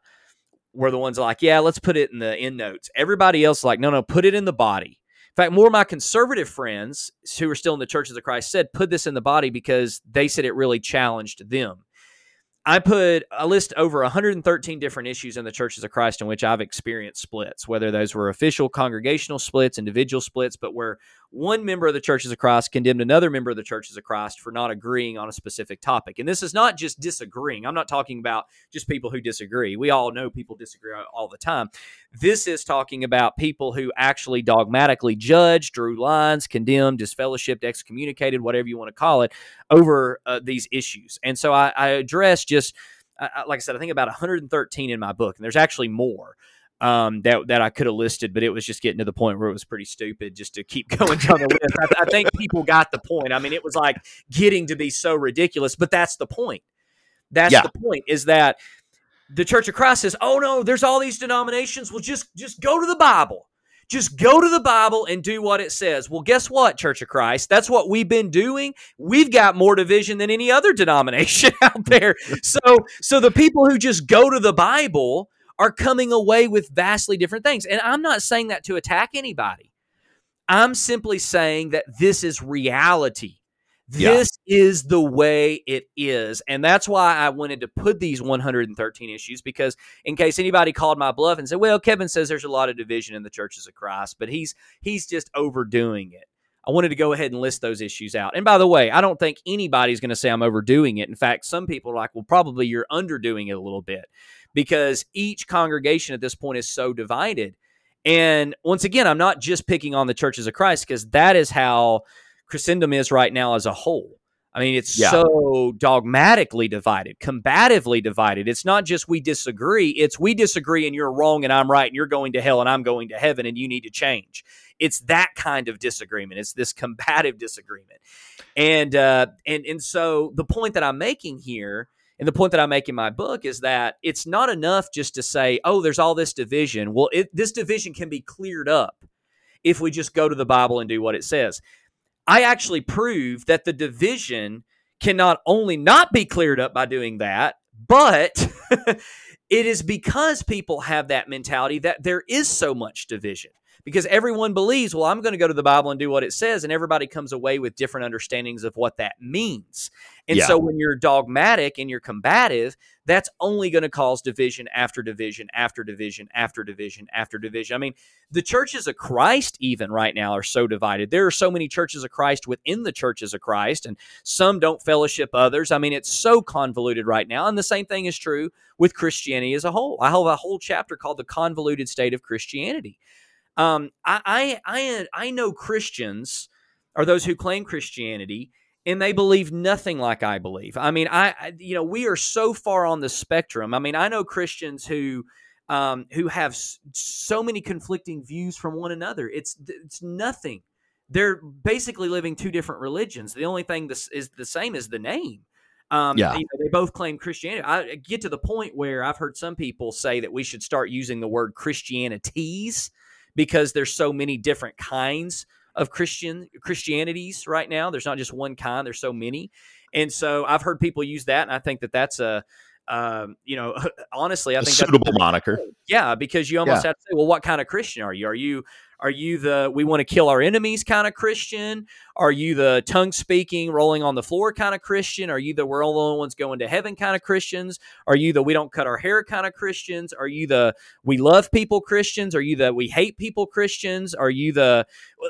were the ones like, yeah, let's put it in the end notes. Everybody else like, no, no, put it in the body. In fact, more of my conservative friends who are still in the churches of Christ said, put this in the body because they said it really challenged them. I put a list over 113 different issues in the churches of Christ in which I've experienced splits, whether those were official congregational splits, individual splits, but where one member of the churches of Christ condemned another member of the churches of Christ for not agreeing on a specific topic. And this is not just disagreeing. I'm not talking about just people who disagree. We all know people disagree all the time. This is talking about people who actually dogmatically judged, drew lines, condemned, disfellowshipped, excommunicated, whatever you want to call it, over uh, these issues. And so I, I address just, uh, like I said, I think about 113 in my book, and there's actually more um, that that I could have listed, but it was just getting to the point where it was pretty stupid just to keep *laughs* going down the list. I, I, think people got the point. I mean, it was like getting to be so ridiculous, but that's the point. That's yeah. the point. Is that the Church of Christ says, "Oh no, there's all these denominations. Well, just just go to the Bible." Just go to the Bible and do what it says. Well, guess what, Church of Christ? That's what we've been doing. We've got more division than any other *laughs* denomination out there. So, so the people who just go to the Bible are coming away with vastly different things. And I'm not saying that to attack anybody. I'm simply saying that this is reality. This yeah. is the way it is. And that's why I wanted to put these 113 issues because, in case anybody called my bluff and said, well, Kevin says there's a lot of division in the churches of Christ, but he's he's just overdoing it. I wanted to go ahead and list those issues out. And by the way, I don't think anybody's going to say I'm overdoing it. In fact, some people are like, well, probably you're underdoing it a little bit because each congregation at this point is so divided. And once again, I'm not just picking on the churches of Christ because that is how Christendom is right now as a whole. I mean, it's yeah. so dogmatically divided, combatively divided. It's not just we disagree, it's we disagree and you're wrong and I'm right and you're going to hell and I'm going to heaven and you need to change. It's that kind of disagreement. It's this combative disagreement. And uh and and so the point that I'm making here and the point that I make in my book is that it's not enough just to say, oh, there's all this division. Well, it, this division can be cleared up if we just go to the Bible and do what it says. I actually prove that the division can not only not be cleared up by doing that, but *laughs* it is because people have that mentality that there is so much division because everyone believes, well, I'm going to go to the Bible and do what it says, and everybody comes away with different understandings of what that means. And yeah. so when you're dogmatic and you're combative, that's only going to cause division after division after division after division after division. I mean, the churches of Christ, even right now, are so divided. There are so many churches of Christ within the churches of Christ, and some don't fellowship others. I mean, it's so convoluted right now. And the same thing is true with Christianity as a whole. I have a whole chapter called The Convoluted State of Christianity. Um, I, I, I, I know Christians or those who claim Christianity and they believe nothing like I believe. I mean, I, I, you know, we are so far on the spectrum. I mean, I know Christians who um, who have so many conflicting views from one another. It's it's nothing. They're basically living two different religions. The only thing this is the same is the name. Um, yeah. You know, they both claim Christianity. I get to the point where I've heard some people say that we should start using the word Christianities because there's so many different kinds of Christian Christianities right now. There's not just one kind. There's so many, and so I've heard people use that, and I think that that's a um, you know, *laughs* honestly, I a think suitable moniker. Yeah, because you almost yeah. have to say, well, what kind of Christian are you? Are you are you the we want to kill our enemies kind of Christian? Are you the tongue speaking, rolling on the floor kind of Christian? Are you the we're all the only ones going to heaven kind of Christians? Are you the we don't cut our hair kind of Christians? Are you the we love people Christians? Are you the we hate people Christians? Are you the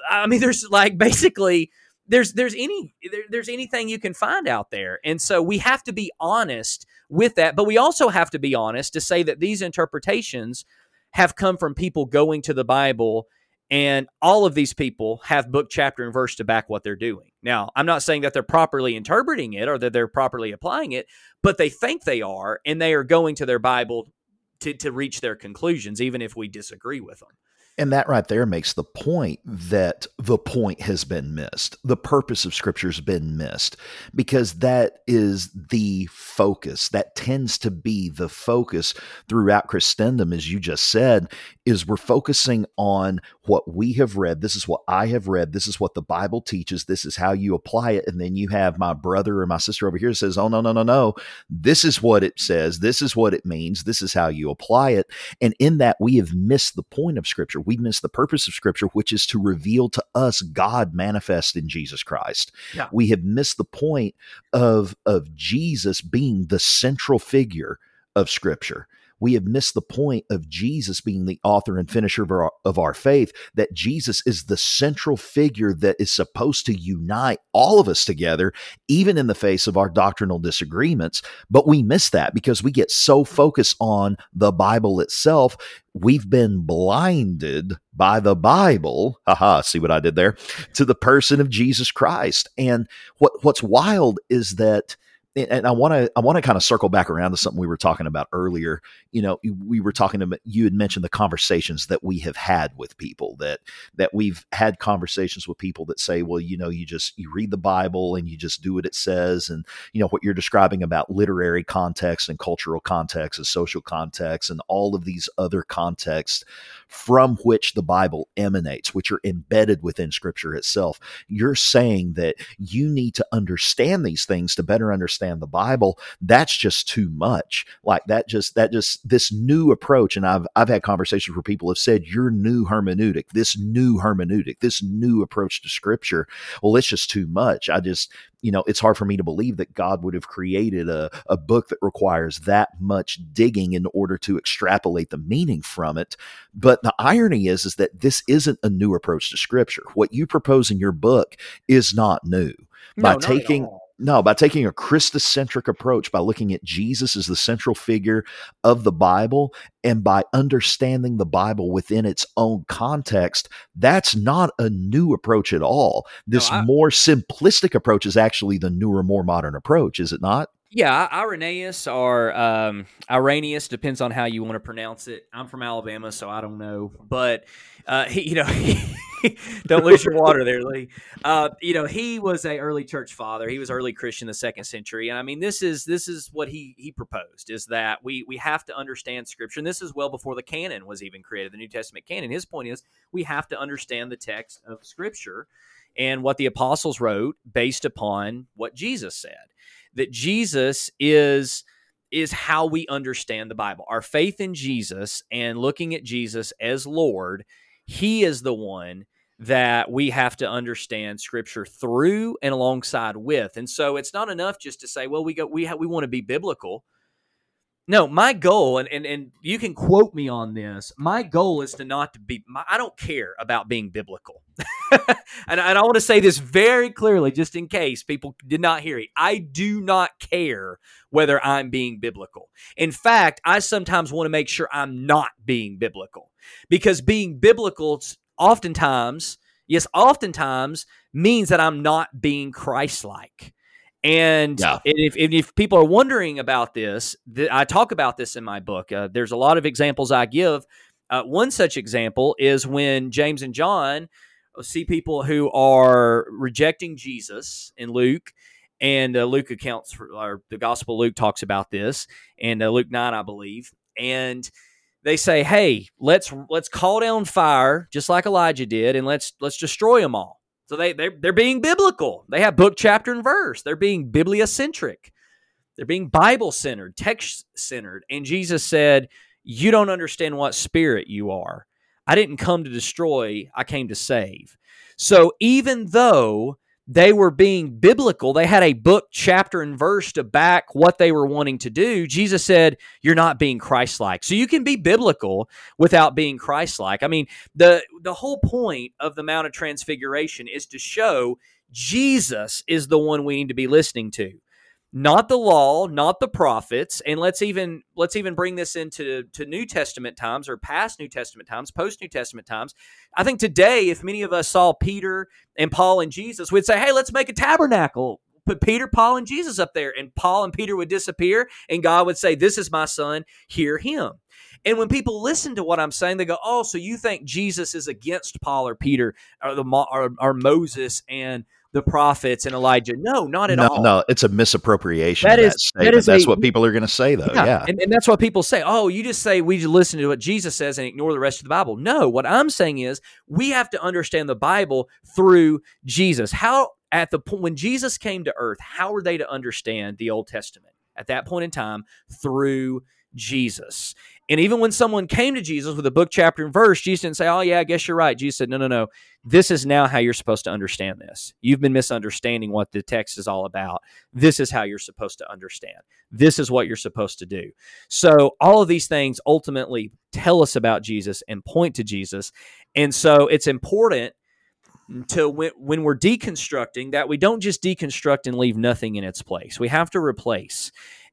I mean, there's like basically there's there's any there, there's anything you can find out there and so we have to be honest with that but we also have to be honest to say that these interpretations have come from people going to the bible and all of these people have book, chapter, and verse to back what they're doing. Now, I'm not saying that they're properly interpreting it or that they're properly applying it, but they think they are, and they are going to their Bible to, to reach their conclusions, even if we disagree with them. And that right there makes the point that the point has been missed. The purpose of scripture has been missed because that is the focus. That tends to be the focus throughout Christendom, as you just said, is we're focusing on what we have read. This is what I have read. This is what the Bible teaches. This is how you apply it. And then you have my brother or my sister over here says, Oh, no, no, no, no. This is what it says. This is what it means. This is how you apply it. And in that, we have missed the point of scripture we miss the purpose of Scripture, which is to reveal to us God manifest in Jesus Christ. Yeah. We have missed the point of of Jesus being the central figure of Scripture we have missed the point of Jesus being the author and finisher of our, of our faith, that Jesus is the central figure that is supposed to unite all of us together, even in the face of our doctrinal disagreements. But we miss that because we get so focused on the Bible itself. We've been blinded by the Bible. Haha, see what I did there? To the person of Jesus Christ. And what, what's wild is that and I want to I want to kind of circle back around to something we were talking about earlier. You know, we were talking about you had mentioned the conversations that we have had with people that that we've had conversations with people that say, well, you know, you just you read the Bible and you just do what it says, and you know what you're describing about literary context and cultural context and social context and all of these other contexts from which the Bible emanates, which are embedded within Scripture itself. You're saying that you need to understand these things to better understand the Bible. That's just too much. Like that, just that just this new approach. And I've I've had conversations where people have said your new hermeneutic, this new hermeneutic, this new approach to Scripture. Well, it's just too much. I just you know, it's hard for me to believe that God would have created a, a book that requires that much digging in order to extrapolate the meaning from it. But the irony is, is that this isn't a new approach to scripture. What you propose in your book is not new. No, by taking no, by taking a Christocentric approach, by looking at Jesus as the central figure of the Bible, and by understanding the Bible within its own context, that's not a new approach at all. This no, I, more simplistic approach is actually the newer, more modern approach, is it not? Yeah, Irenaeus or um, Irenaeus depends on how you want to pronounce it. I'm from Alabama, so I don't know, but uh, he, you know, *laughs* don't lose your water there, Lee. Uh, you know, he was a early church father. He was early Christian, the second century, and I mean, this is this is what he he proposed is that we we have to understand Scripture, and this is well before the canon was even created, the New Testament canon. His point is we have to understand the text of Scripture and what the apostles wrote based upon what Jesus said that Jesus is is how we understand the Bible. Our faith in Jesus and looking at Jesus as Lord, he is the one that we have to understand scripture through and alongside with. And so it's not enough just to say, well, we go we ha- we want to be biblical. No, my goal, and, and, and you can quote me on this. My goal is to not to be. My, I don't care about being biblical, and, *laughs* and I want to say this very clearly, just in case people did not hear it. I do not care whether I'm being biblical. In fact, I sometimes want to make sure I'm not being biblical because being biblical, oftentimes, yes, oftentimes means that I'm not being Christ-like. And yeah. if, if people are wondering about this, th- I talk about this in my book. Uh, there's a lot of examples I give. Uh, one such example is when James and John see people who are rejecting Jesus in Luke, and uh, Luke accounts for, or the Gospel Luke talks about this, and uh, Luke nine, I believe, and they say, "Hey, let's let's call down fire, just like Elijah did, and let's let's destroy them all." So they they're, they're being biblical. They have book, chapter, and verse. They're being bibliocentric. They're being Bible centered, text centered. And Jesus said, "You don't understand what spirit you are. I didn't come to destroy. I came to save." So even though they were being biblical. They had a book, chapter, and verse to back what they were wanting to do. Jesus said, You're not being Christ like. So you can be biblical without being Christ like. I mean, the, the whole point of the Mount of Transfiguration is to show Jesus is the one we need to be listening to not the law, not the prophets, and let's even let's even bring this into to New Testament times or past New Testament times, post New Testament times. I think today, if many of us saw Peter and Paul and Jesus, we'd say, "Hey, let's make a tabernacle." put Peter, Paul, and Jesus up there, and Paul and Peter would disappear, and God would say, This is my son, hear him. And when people listen to what I'm saying, they go, "Oh, so you think Jesus is against Paul or Peter or the or, or Moses and the prophets and Elijah?" No, not at no, all. No, it's a misappropriation. That is that, that is that's a, what people are going to say, though. Yeah, yeah. And, and, that's what people say. Oh, you just say we just listen to what Jesus says and ignore the rest of the Bible. No, what I'm saying is we have to understand the Bible through Jesus. How at the point when Jesus came to earth, how were they to understand the Old Testament at that point in time through Jesus? And even when someone came to Jesus with a book, chapter, and verse, Jesus didn't say, Oh, yeah, I guess you're right. Jesus said, No, no, no. This is now how you're supposed to understand this. You've been misunderstanding what the text is all about. This is how you're supposed to understand. This is what you're supposed to do. So, all of these things ultimately tell us about Jesus and point to Jesus. And so, it's important to when, when we're deconstructing that we don't just deconstruct and leave nothing in its place. We have to replace.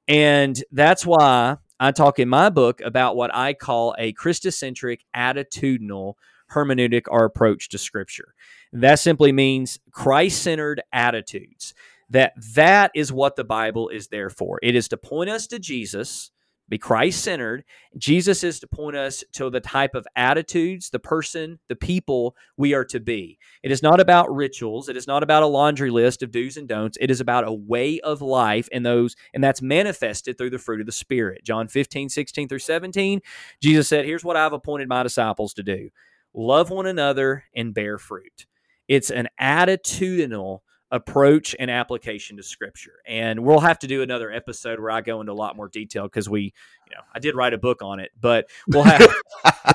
And that's why I talk in my book about what I call a Christocentric attitudinal hermeneutic or approach to Scripture. That simply means Christ centered attitudes. That that is what the Bible is there for. It is to point us to Jesus be Christ centered. Jesus is to point us to the type of attitudes, the person, the people we are to be. It is not about rituals. It is not about a laundry list of do's and don'ts. It is about a way of life and those, and that's manifested through the fruit of the Spirit. John 15, 16 through 17, Jesus said, Here's what I've appointed my disciples to do love one another and bear fruit. It's an attitudinal approach and application to scripture. And we'll have to do another episode where I go into a lot more detail because we, you know, I did write a book on it, but we'll have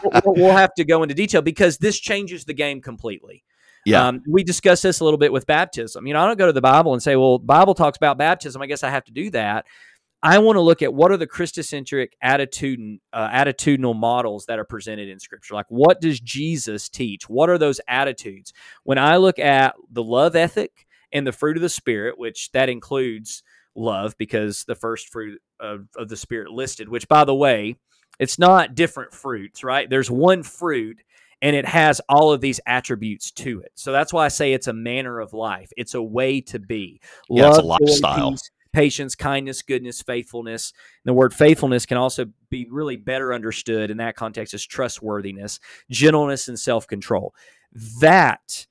we'll, we'll, have to go into detail because this changes the game completely. Yeah. Um, we discussed this a little bit with baptism. You know, I don't go to the Bible and say, well, Bible talks about baptism. I guess I have to do that. I want to look at what are the Christocentric attitude, uh, attitudinal models that are presented in Scripture. Like, what does Jesus teach? What are those attitudes? When I look at the love ethic, and the fruit of the spirit, which that includes love because the first fruit of, of the spirit listed, which by the way, it's not different fruits, right? There's one fruit and it has all of these attributes to it. So that's why I say it's a manner of life. It's a way to be. Yeah, Love, it's a lifestyle. Peace, patience, kindness, goodness, faithfulness. And the word faithfulness can also be really better understood in that context as trustworthiness, gentleness, and self control. That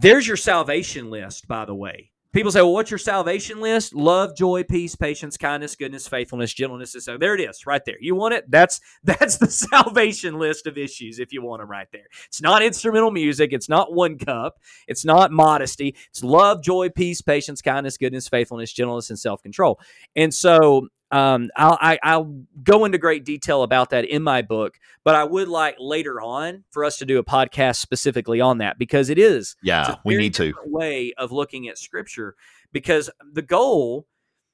there's your salvation list, by the way. People say, well, what's your salvation list? Love, joy, peace, patience, kindness, goodness, faithfulness, gentleness. and So there it is, right there. You want it? That's *laughs* that's the *laughs* salvation list of issues if you want them right there. It's not instrumental music. It's not one cup. It's not modesty. It's love, joy, peace, patience, kindness, goodness, faithfulness, gentleness, and self control. And so um, I'll, I, will i will go into great detail about that in my book, but I would like later on for us to do a podcast specifically on that because it is yeah we need to way of looking at scripture because the goal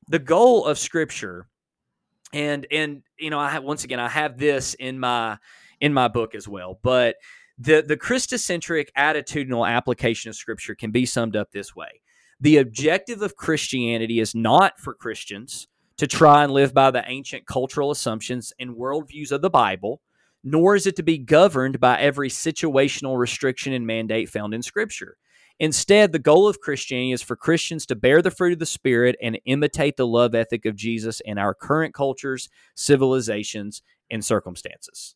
the goal of scripture and and you know I have once again I have this in my in my book as well, but the the Christocentric attitudinal application of scripture can be summed up this way. The objective of Christianity is not for Christians to try and live by the ancient cultural assumptions and worldviews of the Bible, nor is it to be governed by every situational restriction and mandate found in Scripture. Instead, the goal of Christianity is for Christians to bear the fruit of the Spirit and imitate the love ethic of Jesus in our current cultures, civilizations, and circumstances.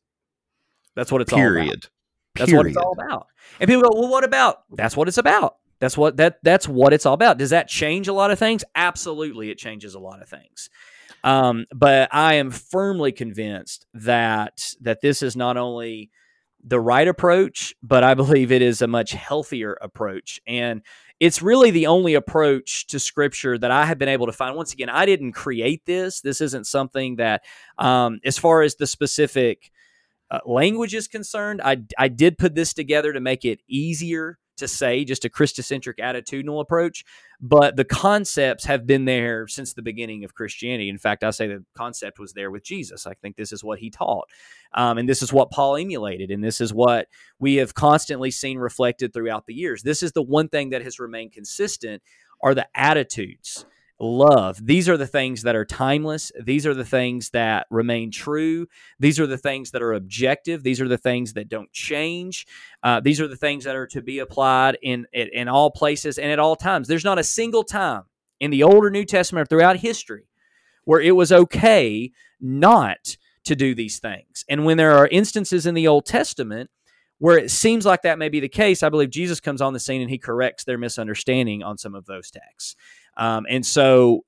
That's what it's Period. all about. That's what it's all about. And people go, well, what about? That's what it's about. That's what that that's what it's all about. Does that change a lot of things? Absolutely, it changes a lot of things. Um, but I am firmly convinced that that this is not only the right approach, but I *laughs* believe it is a much healthier approach. And it's really the only approach to scripture that I have been able to find. Once again, I didn't create this. This isn't something that, um, as far as the specific uh, language is concerned, I, I did put this together to make it easier to say, just a Christocentric attitudinal approach. But the concepts have been there since the beginning of Christianity. In fact, I say the concept was there with Jesus. I think this is what he taught. Um, and this is what Paul emulated. And this is what we have constantly seen reflected throughout the years. This is the one thing that has remained consistent are the attitudes love. These are the things that are timeless. These are the things that remain true. These are the things that are objective. These are the things that don't change. Uh, these are the things that are to be applied in, in in all places and at all times. There's not a single time in the Old or New Testament or throughout history where it was okay not to do these things. And when there are instances in the Old Testament where it seems like that may be the case, I believe Jesus comes on the scene and he corrects their misunderstanding on some of those texts. Um, and so,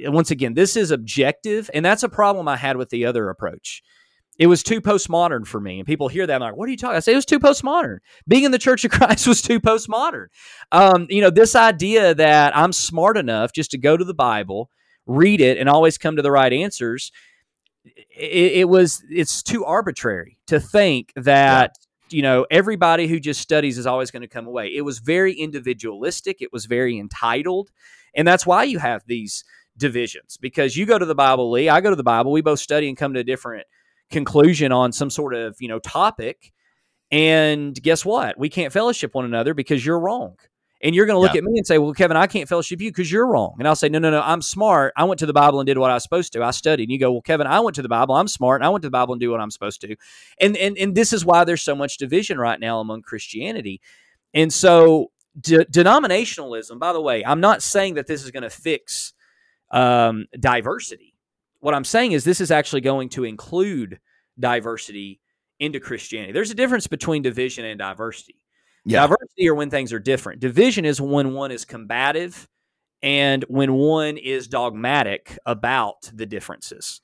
once again, this is objective, and that's a problem I had with the other approach. It was too postmodern for me, and people hear that I'm like, "What are you talking?" I say it was too postmodern. Being in the Church of *laughs* Christ was too postmodern. Um, you know, this idea that I'm smart enough just to go to the Bible, read it, and always come to the right answers. It, it was it's too arbitrary to think that you know, everybody who just studies is always going to come away. It was very individualistic, it was very entitled. And that's why you have these divisions because you go to the Bible, Lee, I go to the Bible, we both study and come to a different conclusion on some sort of, you know, topic. And guess what? We can't fellowship one another because you're wrong. And you're going to look yeah. at me and say, "Well, Kevin, I can't fellowship you because you're wrong." And I'll say, "No, no, no. I'm smart. I went to the Bible and did what I was supposed to. I studied." And you go, "Well, Kevin, I went to the Bible. I'm smart. And I went to the Bible and do what I'm supposed to." And and and this is why there's so much division right now among Christianity. And so, de- denominationalism. By the way, I'm not saying that this is going to fix um, diversity. What I'm saying is this is actually going to include diversity into Christianity. There's a difference between division and diversity. Yeah. Diversity are when things are different. Division is when one is combative and when one is dogmatic about the differences.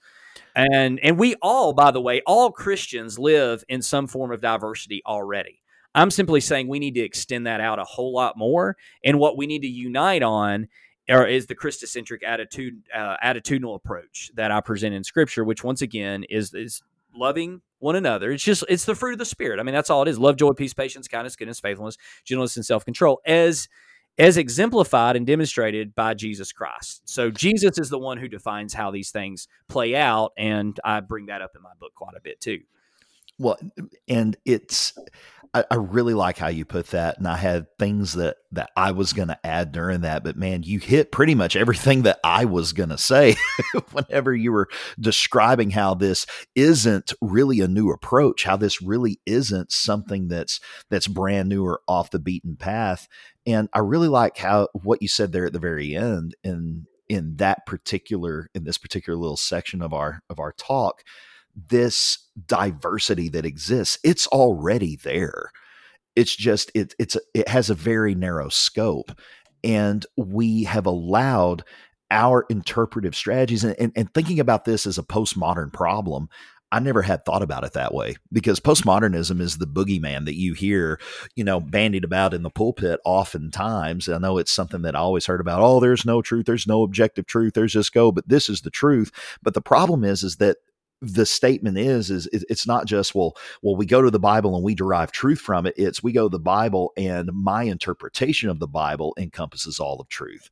And and we all, by the way, all Christians live in some form of diversity already. I'm simply saying we need to extend that out a whole lot more. And what we need to unite on or is the Christocentric attitude uh, attitudinal approach that I present in Scripture, which once again is is loving one another. It's just it's the fruit of the spirit. I mean, that's all it is: love, joy, peace, patience, kindness, goodness, faithfulness, gentleness, and self control. As as exemplified and demonstrated by Jesus Christ. So Jesus is the one who defines how these things play out, and I bring that up in my book quite a bit too. Well, and it's I, I, really like how you put that, and I had things that that I was going to add during that, but man, you hit pretty much everything that I was going to say *laughs* whenever you were describing how this isn't really a new approach, how this really isn't something that's that's brand new or off the beaten path. And I really like how what you said there at the very end in in that particular in this particular little section of our of our talk this diversity that exists it's already there it's just it it's it has a very narrow scope and we have allowed our interpretive strategies and, and, and thinking about this as a postmodern problem I never had thought about it that way because postmodernism is the boogeyman that you hear, you know, bandied about in the pulpit oftentimes. I know it's something that I always heard about. Oh, there's no truth. There's no objective truth. There's just go, but this is the truth. But the problem is, is that the statement is is it's not just well well we go to the bible and we derive truth from it. It's we go to the bible and my interpretation of the bible encompasses all of truth.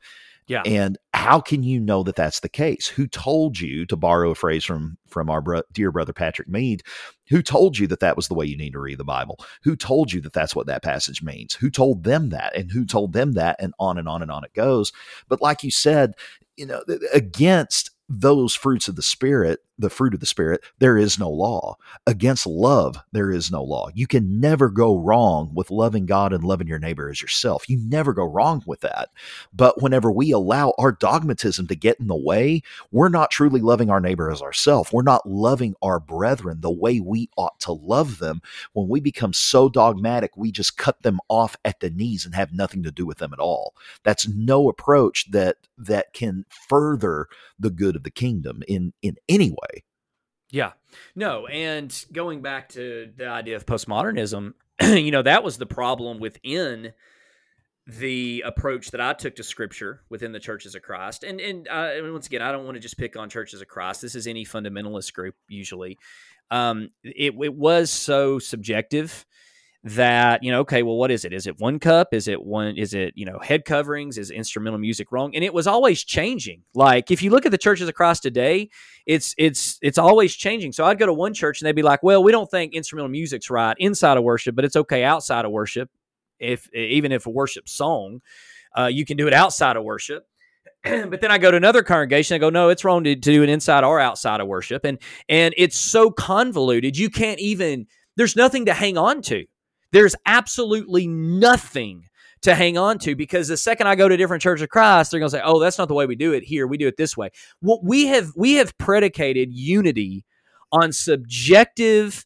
Yeah. And how can you know that that's the case? Who told you to borrow a phrase from from our bro- dear brother patrick mead who told you that that was the way you need to read the bible? Who told you that that's what that passage means? Who told them that? And who told them that? And on and on and on it goes. But like you said you know against those fruits of the spirit the fruit of the Spirit, there is no law. Against love, there is no law. You can never go wrong with loving God and loving your neighbor as yourself. You never go wrong with that. But whenever we allow our dogmatism to get in the way, we're not truly loving our neighbor as ourselves. We're not loving our brethren the way we ought to love them. When we become so dogmatic, we just cut them off at the knees and have nothing to do with them at all. That's no approach that that can further the good of the kingdom in in any way. Yeah. No, and going back to the idea of postmodernism, *clears throat* you know, that was the problem within the approach that I took to scripture within the churches of Christ. And and uh, once again, I don't want to just pick on churches of Christ. This is any fundamentalist group usually. Um, it, it was so subjective that you know okay well what is it is it one cup is it one is it you know head coverings is instrumental music wrong and it was always changing like if you look at the churches of Christ today it's it's it's always changing so i'd go to one church and they'd be like well we don't think instrumental music's right inside of worship but it's okay outside of worship if even if a worship song uh, you can do it outside of worship *clears throat* but then I go to another congregation. I go, no, it's wrong to, to do it inside or outside of worship, and and it's so convoluted. You can't even. There's nothing to hang on to. There's absolutely nothing to hang on to because the second I go to a different church of Christ, they're going to say, "Oh, that's not the way we do it here. We do it this way." Well, we have we have predicated unity on subjective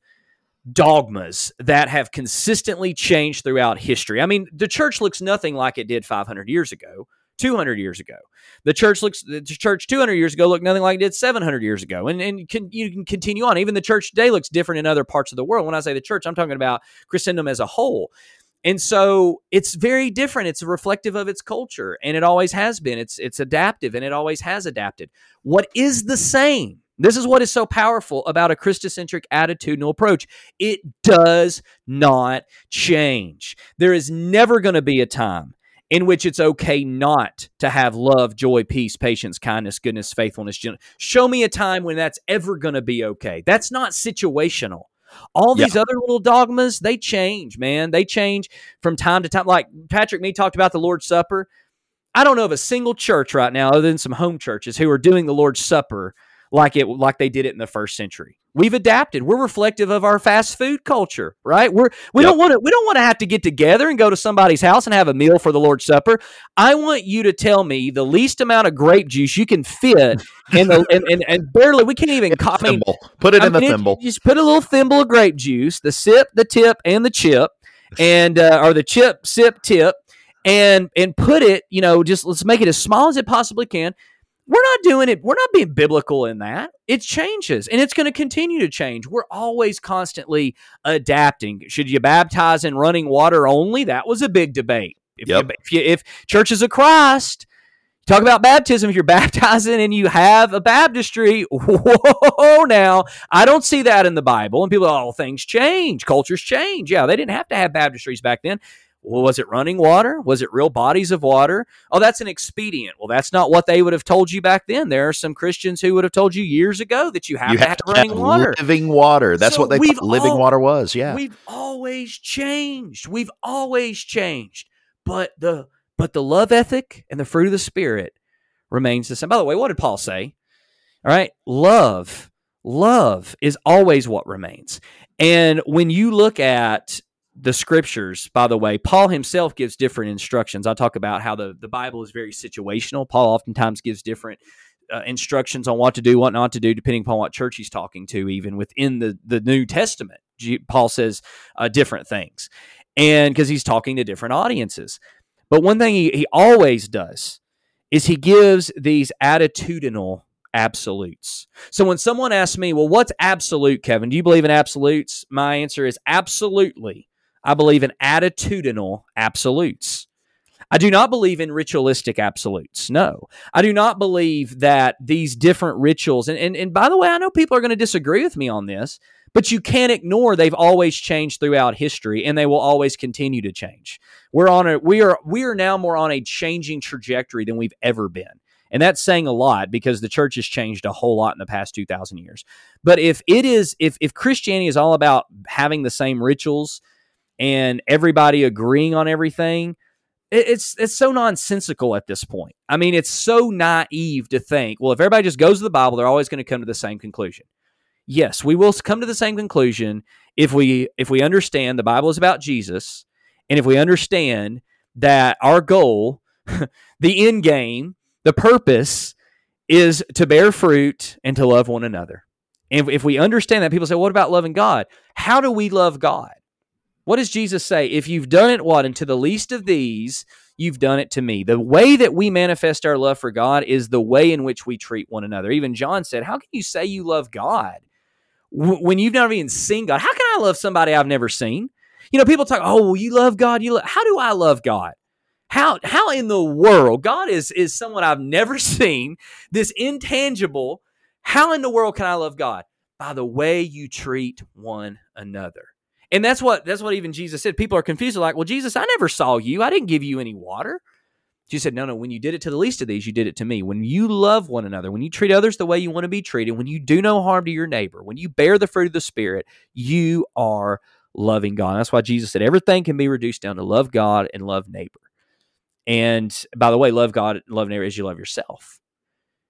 dogmas that have consistently changed throughout history. I mean, the church looks nothing like it did 500 years ago. 200 years ago. The church looks the church 200 years ago looked nothing like it did 700 years ago. And and can, you can continue on. Even the church today looks different in other parts of the world. When I say the church, I'm talking about Christendom as a whole. And so it's very different. It's reflective of its culture and it always has been. It's it's adaptive and it always has adapted. What is the same? This is what is so powerful about a Christocentric attitudinal approach. It does not change. There is never going to be a time in which it's okay not to have love, joy, peace, patience, kindness, goodness, faithfulness. Show me a time when that's ever going to be okay. That's not situational. All these yeah. other little dogmas, they change, man. They change from time to time. Like Patrick Mead talked about the Lord's Supper. I don't know of a single church right now, other than some home churches, who are doing the Lord's Supper like it like they did it in the first century. We've adapted. We're reflective of our fast food culture, right? We're we yep. don't want to we don't want to have to get together and go to somebody's house and have a meal for the Lord's Supper. I want you to tell me the least amount of grape juice you can fit in the and, and, and barely we can't even *laughs* co- I mean, put it I in mean, the thimble. Just put a little thimble of grape juice, the sip, the tip, and the chip, and uh, or the chip, sip, tip, and and put it. You know, just let's make it as small as it possibly can we're not doing it. We're not being biblical in that. It changes and it's going to continue to change. We're always constantly adapting. Should you baptize in running water only? That was a big debate. If, yep. you, if, you, if churches of Christ talk about baptism, if you're *laughs* baptizing and you have a baptistry, *laughs* whoa, now I don't see that in the Bible. And people, oh, things change, cultures change. Yeah, they didn't have to have baptistries back then. Well, was it running water? Was it real bodies of water? Oh, that's an expedient. Well, that's not what they would have told you back then. There are some Christians who would have told you years ago that you have you to have, have running have water. Living water. That's so what they thought living all, water was. Yeah. We've always changed. We've always changed. But the but the love ethic and the fruit of the spirit remains the same. By the way, what did Paul say? All right. Love. Love is always what remains. And when you look at the scriptures, by the way, Paul himself gives different instructions. I talk about how the, the Bible is very situational. Paul oftentimes gives different uh, instructions on what to do, what not to do, depending upon what church he's talking to, even within the, the New Testament. Paul says uh, different things. And because he's talking to different audiences. But one thing he, he always does is he gives these attitudinal absolutes. So when someone asks me, well, what's absolute, Kevin? Do you believe in absolutes? My answer is absolutely I believe in attitudinal absolutes. I do not believe in ritualistic absolutes. No. I do not believe that these different rituals, and, and, and by the way, I know people are going to disagree with me on this, but you can't ignore they've always changed throughout history and they will always continue to change. We're on a we are we are now more on a changing trajectory than we've ever been. And that's saying a lot because the church has changed a whole lot in the past 2000 years. But if it is if if Christianity is all about having the same rituals, and everybody agreeing on everything it's it's so nonsensical at this point. I mean, it's so naive to think, well, if everybody just goes to the Bible, they're always going to come to the same conclusion. Yes, we will come to the same conclusion if we if we understand the Bible is about Jesus, and if we understand that our goal, *laughs* the end game, the purpose is to bear fruit and to love one another. And if we understand that, people say, what about loving God? How do we love God? What does Jesus say? If you've done it, what? And to the least of these, you've done it to me. The way that we manifest our love for God is the way in which we treat one another. Even John said, How can you say you love God when you've never even seen God? How can I love somebody I've never seen? You know, people talk, Oh, well, you love God. You love, how do I love God? How how in the world God is is someone I've never *laughs* seen, this intangible. How in the world can I love God? By the way you treat one another. And that's what that's what even Jesus said. People are confused. They're like, well, Jesus, I never saw you. I didn't give you any water. Jesus said, no, no, when you did it to the least of these, you did it to me. When you love one another, when you treat others the way you want to be treated, when you do no harm to your neighbor, when you bear the fruit of the Spirit, you are loving God. That's why Jesus said everything can be reduced down to love God and love neighbor. And by the way, love God love neighbor as you love yourself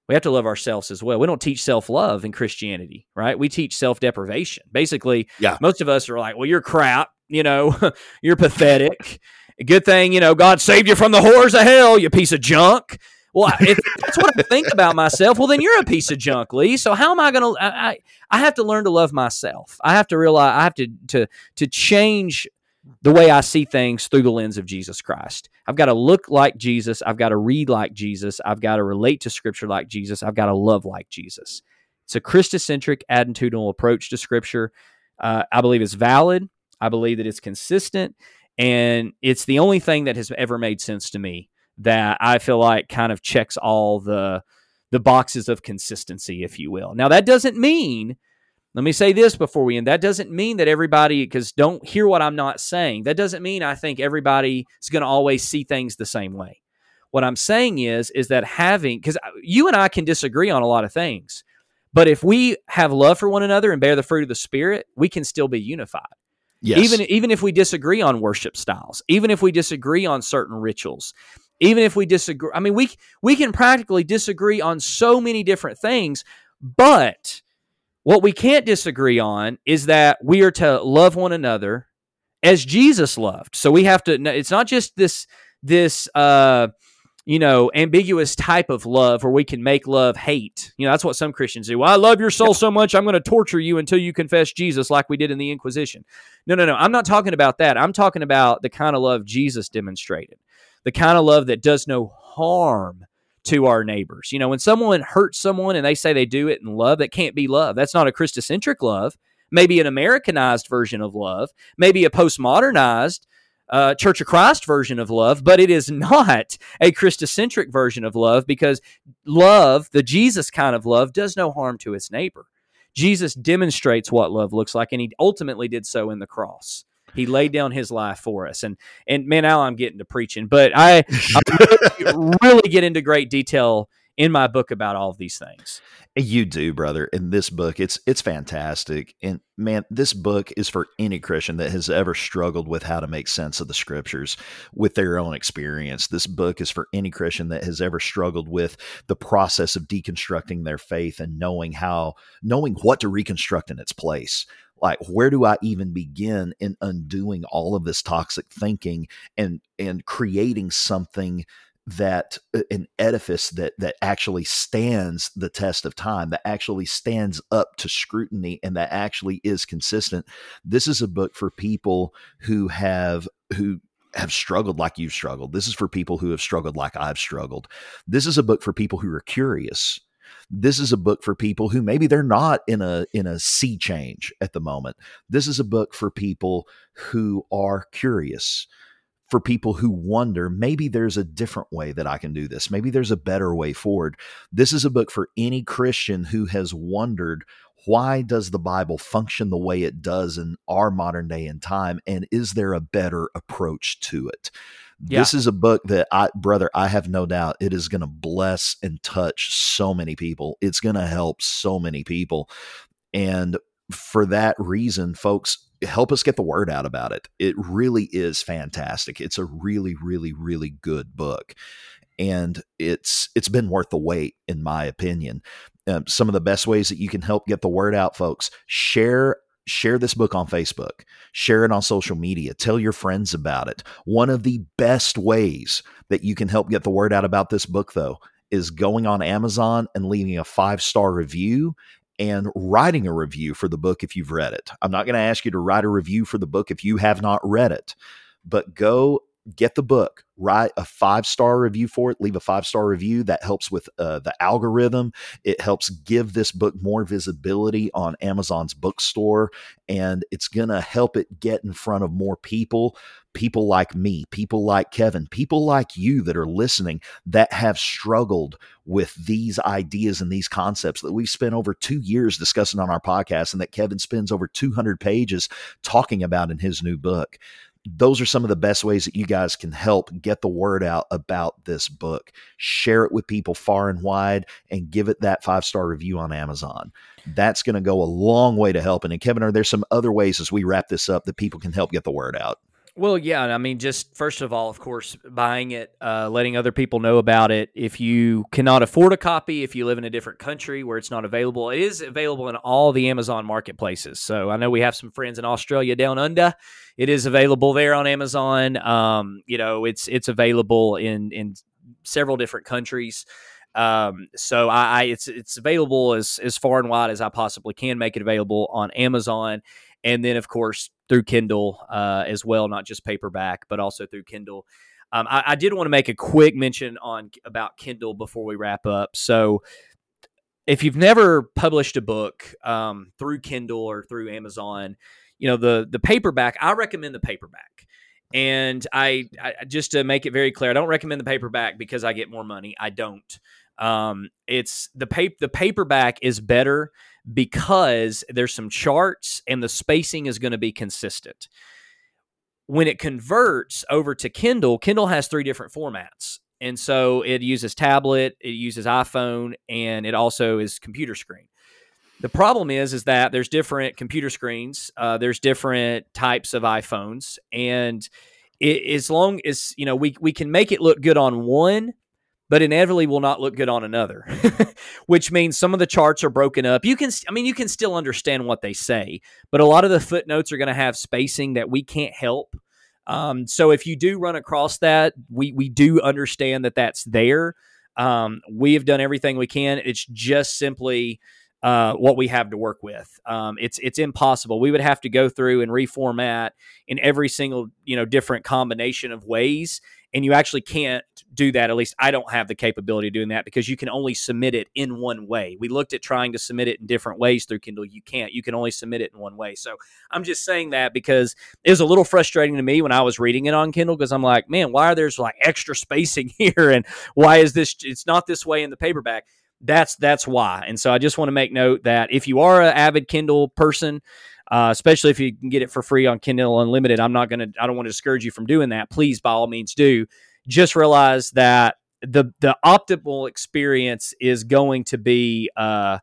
we have to love ourselves as well. We don't teach self love in Christianity, right? We teach self deprivation. Basically, yeah. most of us are like, well, you're crap, you know, *laughs* you're pathetic. good thing, you know, God saved you from the horrors of hell, you piece of junk. Well, if *laughs* that's what I think about myself, well, then you're a piece of junk, Lee. So how am I going to? I I have to learn to love myself. I have to realize I have to to to change the way I see things through the lens of Jesus Christ. I've got to look like Jesus. I've got to read like Jesus. I've got to relate to Scripture like Jesus. I've got to love like Jesus. It's a Christocentric attitudinal approach to Scripture. Uh, I believe it's valid. I believe that it's consistent, and it's the only thing that has ever made sense to me that I feel like kind of checks all the the boxes of consistency, if you will. Now that doesn't mean let me say this before we end. That doesn't mean that everybody, because don't hear what I'm not saying. That doesn't mean I think everybody is going to always see things the same way. What I'm saying is, is that having, because uh, you and I can disagree on a lot of things, but if we have love for one another and bear the fruit of the Spirit, we can still be unified. Yes. Even even if we disagree on worship styles, even if we disagree on certain rituals, even if we disagree i mean we we can practically disagree on so many different things but what we can't disagree on is that we are to love one another as jesus loved. So we have to it's not just this this uh you know ambiguous type of love where we can make love hate. You know that's what some christians do. Well, i love your soul so much i'm going to torture you until you confess jesus like we did in the inquisition. No no no i'm not talking about that. I'm talking about the kind of love jesus demonstrated. The kind of love that does no harm to our neighbors. You know, when someone hurts someone and they say they do it in love, that can't be love. That's not a Christocentric love. Maybe an Americanized version of love, maybe a postmodernized uh, Church of Christ version of love, but it is *laughs* not a Christocentric version of love because love, the Jesus kind of love, does no harm to its neighbor. Jesus demonstrates what love looks like, and he ultimately did so in the cross. He laid down his life for us. And and man, now I'm getting to preaching, but I, I really, get into great detail in my book about all of these things. You do, brother. In this book, it's it's fantastic. And man, this book is for any Christian that has ever struggled with how to make sense of the scriptures with their own experience. This book is for any Christian that has ever struggled with the process of deconstructing their faith and knowing how knowing what to reconstruct in its place like where do i even begin in undoing all of this toxic thinking and and creating something that uh, an edifice that that actually stands the test of time that actually stands up to scrutiny and that actually is consistent? This is a book for people who have who have struggled like you've struggled. This is for people who have struggled like i've struggled. This is a book for people who are curious this is a book for people who maybe they're not in a in a sea change at the moment. This is a book for people who are curious, for people who wonder maybe there's a different way that I can do this. Maybe there's a better way forward. This is a book for any Christian who has wondered why does the Bible function the way it does in our modern day and time and is there a better approach to it? Yeah. This is a book that I, brother, I have no doubt it is going to bless and touch so many people. It's going to help so many people. And for that reason, folks, help us get the word out about it. It really is fantastic. It's a really, really, really good book. And it's it's been worth the wait, in my opinion. Um, some of the best ways that you can help get the word out, folks, share share this book on Facebook, share it on social media, tell your friends about it. One of the best ways that you can help get the word out about this book, though, is going on Amazon and leaving a five star review and writing a review for the book if you've read it. I'm not going to ask you to write a review for the book if you have not read it, but go get the book, write a five star review for it, leave a five star review. That helps with uh, the algorithm. It helps give this book more visibility on Amazon's bookstore, and it's going to help it get in front of more people. People like me, people like Kevin, people like you that are listening that have struggled with these ideas and these concepts that we've spent over two years discussing on our podcast and that Kevin spends over 200 pages talking about in his new book those are some of the best ways that you guys can help get the word out about this book. Share it with people far and wide and give it that five star review on Amazon. That's going to go a long way to helping. And Kevin, are there some other ways as we wrap this up that people can help get the word out? Well, yeah. I mean, just first of all, of course, buying it, uh, letting other people know about it. If you cannot afford a copy, if you live in a different country where it's not available, it is available in all the Amazon marketplaces. So I know we have some friends in Australia down under. It is available there on Amazon. Um, you know, it's it's available in in several different countries. Um, so I, I, it's it's available as as far and wide as I possibly can make it available on Amazon, and then of course through Kindle uh, as well, not just paperback, but also through Kindle. Um, I, I, did want to make a quick mention on about Kindle before we wrap up. So, if you've never published a book um, through Kindle or through Amazon, you know the the paperback. I recommend the paperback. And I, I just to make it very clear, I don't recommend the paperback because I get more money. I don't. Um, it's the paper. The paperback is better because there's some charts and the spacing is going to be consistent. When it converts over to Kindle, Kindle has three different formats. And so it uses tablet, it uses iPhone, and it also is computer screen. The problem is, is that there's different computer screens, uh, there's different types of iPhones, and it, as long as you know we we can make it look good on one, but inevitably will not look good on another, *laughs* which means some of the charts are broken up. You can, I mean, you can still understand what they say, but a lot of the footnotes are going to have spacing that we can't help. Um, so if you do run across that, we we do understand that that's there. Um, we have done everything we can. It's just simply uh, what we have to work with. Um, it's it's impossible. We would have to go through and reformat in every single you know different combination of ways, and you actually can't do that. At least I don't have the capability of doing that because you can only submit it in one way. We looked at trying to submit it in different ways through Kindle. You can't. You can only submit it in one way. So I'm just saying that because it was a little frustrating to me when I was reading it on Kindle because I'm like, man, why are there's like extra spacing *laughs* here, and why is this? It's not this way in the paperback that's that's why. And so I just want to make note that if you are an avid Kindle person, uh, especially if you can get it for free on Kindle Unlimited, I'm not to. I don't want to discourage you from doing that. Please, by all means, do. Just realize that the the optimal experience is going to be. Uh,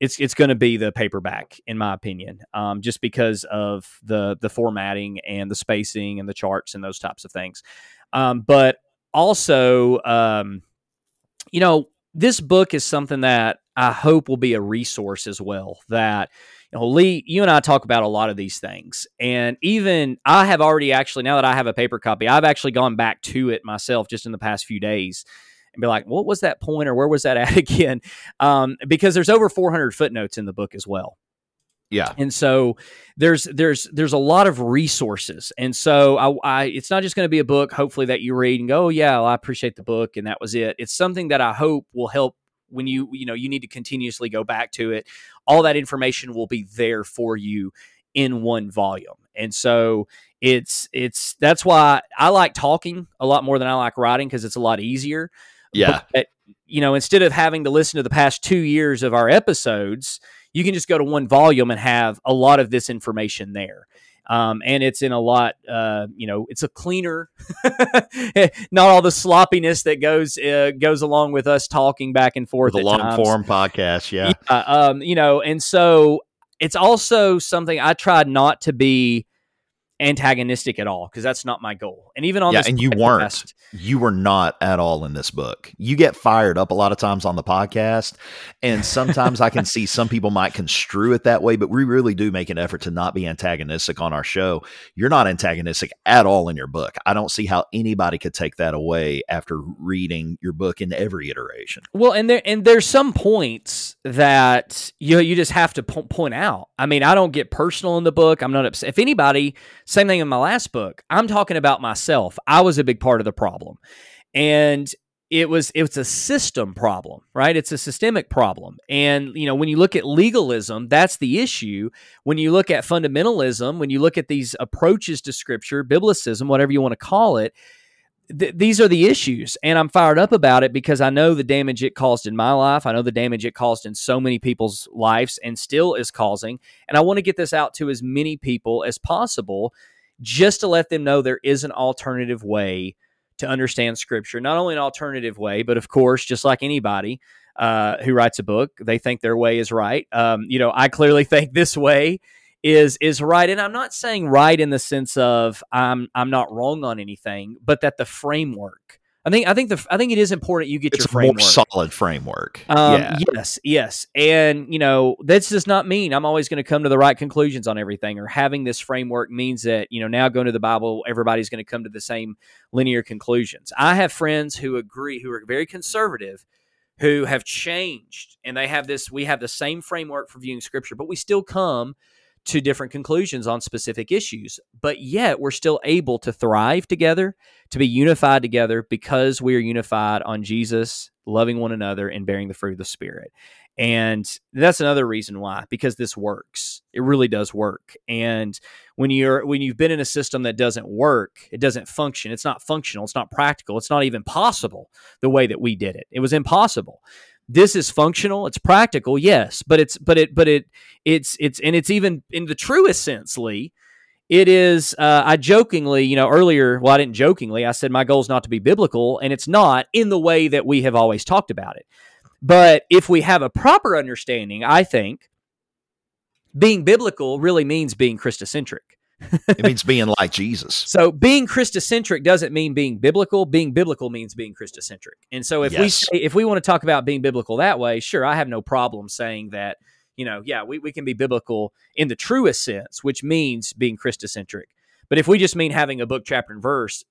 it's it's going to be the paperback, in my opinion, um, just because of the the formatting and the spacing and the charts and those types of things. Um, but also, um, you know, this book is something that I hope will be a resource as well. That know, Lee, you and I talk about a lot of these things, and even I have already actually now that I have a paper copy, I've actually gone back to it myself just in the past few days and be like, what was that point or where was that *laughs* at again? Um, because there's over 400 footnotes in the book as well. Yeah. And so there's there's there's a lot of resources. And so I, I it's not just going to be a book hopefully that you read and go, oh, yeah, well, I appreciate the book and that was it. It's something that I hope will help when you you know you need to continuously go back to it. All that information will be there for you in one volume. And so it's it's that's why I like talking a lot more than I like writing because it's a lot easier. Yeah. But, you know, instead of having to listen to the past 2 years of our episodes, you can just go to one volume and have a lot of this information there. Um, and it's in a lot, uh, you know, it's a cleaner, *laughs* not all the sloppiness that goes uh, goes along with us talking back and forth. The long times. form podcast, yeah. yeah um, you know, and so it's also something I try not to be antagonistic at all because that's not my goal. And even on yeah, this and you podcast, weren't. You were not at all in this book. You get fired up a lot of times on the podcast, and sometimes I can see some people might construe it that way, but we really do make an effort to not be antagonistic on our show. You're not antagonistic at all in your book. I don't see how anybody could take that away after reading your book in every iteration. Well, and there and there's some points that you you just have to po- point out. I mean, I don't get personal in the book. I'm not upset. If anybody same thing in my last book. I'm talking about myself. I was a big part of the problem. And it was it's a system problem, right? It's a systemic problem. And you know, when you look at legalism, that's the issue. When you look at fundamentalism, when you look at these approaches to scripture, biblicism, whatever you want to call it, th- these are the issues and i'm fired up about it because i know the damage it caused in my life i know the damage it caused in so many people's lives and still is causing and i want to get this out to as many people as possible just to let them know there is an alternative way to understand scripture not only an alternative way but of course just like anybody uh, who writes a book they think their way is right. Um, you know i clearly *laughs* think this way is is right. And i'm not saying right in the sense of i'm i'm not wrong on anything but that the framework i think i think the i think it is important you get it's your framework more solid framework. Um, yeah. yes yes. And you know this does not mean. I'm always going to come to the right conclusions on everything or having this framework means that you know now going to the bible everybody's going to come to the same linear conclusions. I have friends who agree who are very conservative who have changed and they have this we have the same framework for viewing scripture but we still come to different conclusions on specific issues, but yet we're still able to thrive together, to be unified together because we are unified on Jesus, loving one another, and bearing the fruit of the Spirit. And that's another reason why, because this works. It really does work. And when you're when you've been in a system that doesn't work, it doesn't function. It's not functional. It's not practical. It's not even possible the way that we did it. It was impossible this is functional it's practical yes but it's but it but it it's it's and it's even in the truest sense lee it is uh, i jokingly you know earlier well i didn't jokingly i said my goal is not to be biblical and it's not in the way that we have always talked about it. But if we have a proper understanding i think being biblical really means being christocentric it means being like Jesus. So being Christocentric doesn't mean being biblical. Being biblical means being Christocentric. And so if yes. we say, if we want to talk about being biblical that way, sure, I have no problem saying that, you know, yeah, we, we can be biblical in the truest sense, which means being Christocentric. But if we just mean having a book, chapter, and verse,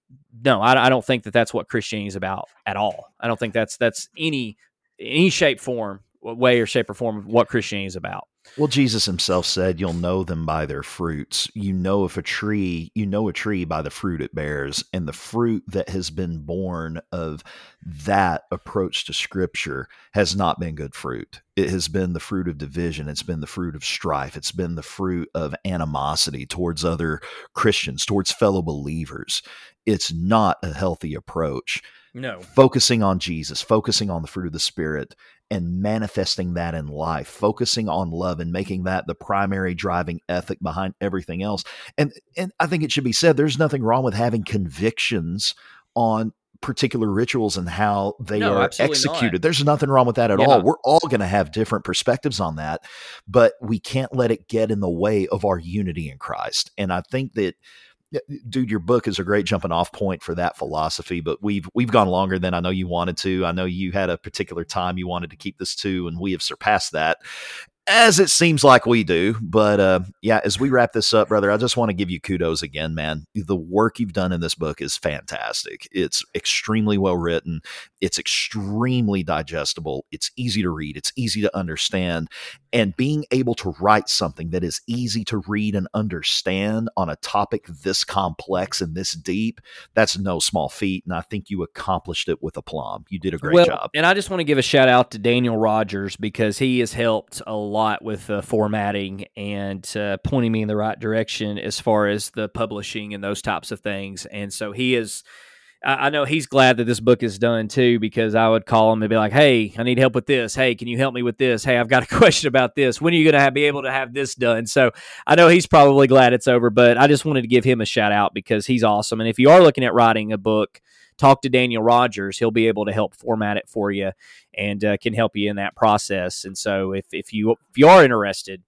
no, I, I don't think that that's what Christianity is about at all. I don't think that's that's any any shape, form, way, or shape or form of what Christianity is about. Well, Jesus himself said, You'll know them by their fruits. You know if a tree, you know a tree by the fruit it bears. And the fruit that has been born of that approach to scripture has not been good fruit. It has been the fruit of division. It's been the fruit of strife. It's been the fruit of animosity towards other Christians, towards fellow believers. It's not a healthy approach. No. Focusing on Jesus, focusing on the fruit of the Spirit, and manifesting that in life, focusing on love and making that the primary driving ethic behind everything else. And and I think it should be said there's nothing wrong with having convictions on particular rituals and how they no, are executed. Not. There's nothing wrong with that at yeah. all. We're all going to have different perspectives on that, but we can't let it get in the way of our unity in Christ. And I think that dude your book is a great jumping off point for that philosophy but we've we've gone longer than i know you wanted to i know you had a particular time you wanted to keep this to and we have surpassed that as it seems like we do. But uh, yeah, as we wrap this up, brother, I just want to give you kudos again, man. The work you've done in this book is fantastic. It's extremely well written, it's extremely digestible, it's easy to read, it's easy to understand. And being able to write something that is easy to read and understand on a topic this complex and this deep, that's no small feat. And I think you accomplished it with aplomb. You did a great well, job. And I just want to give a shout out to Daniel Rogers because he has helped a lot with uh, formatting and uh, pointing me in the right direction as far as the publishing and those types of things. And so he is. I know he's glad that this book is done too, because I would call him and be like, "Hey, I need help with this. Hey, can you help me with this? Hey, I've got a *laughs* question about this. When are you going to be able to have this done?" So I know he's probably glad it's over, but I just wanted to give him a shout out because he's awesome. And if you are looking at writing a book, talk to Daniel Rogers. He'll be able to help format it for you and uh, can help you in that process. And so if, if you if you are interested,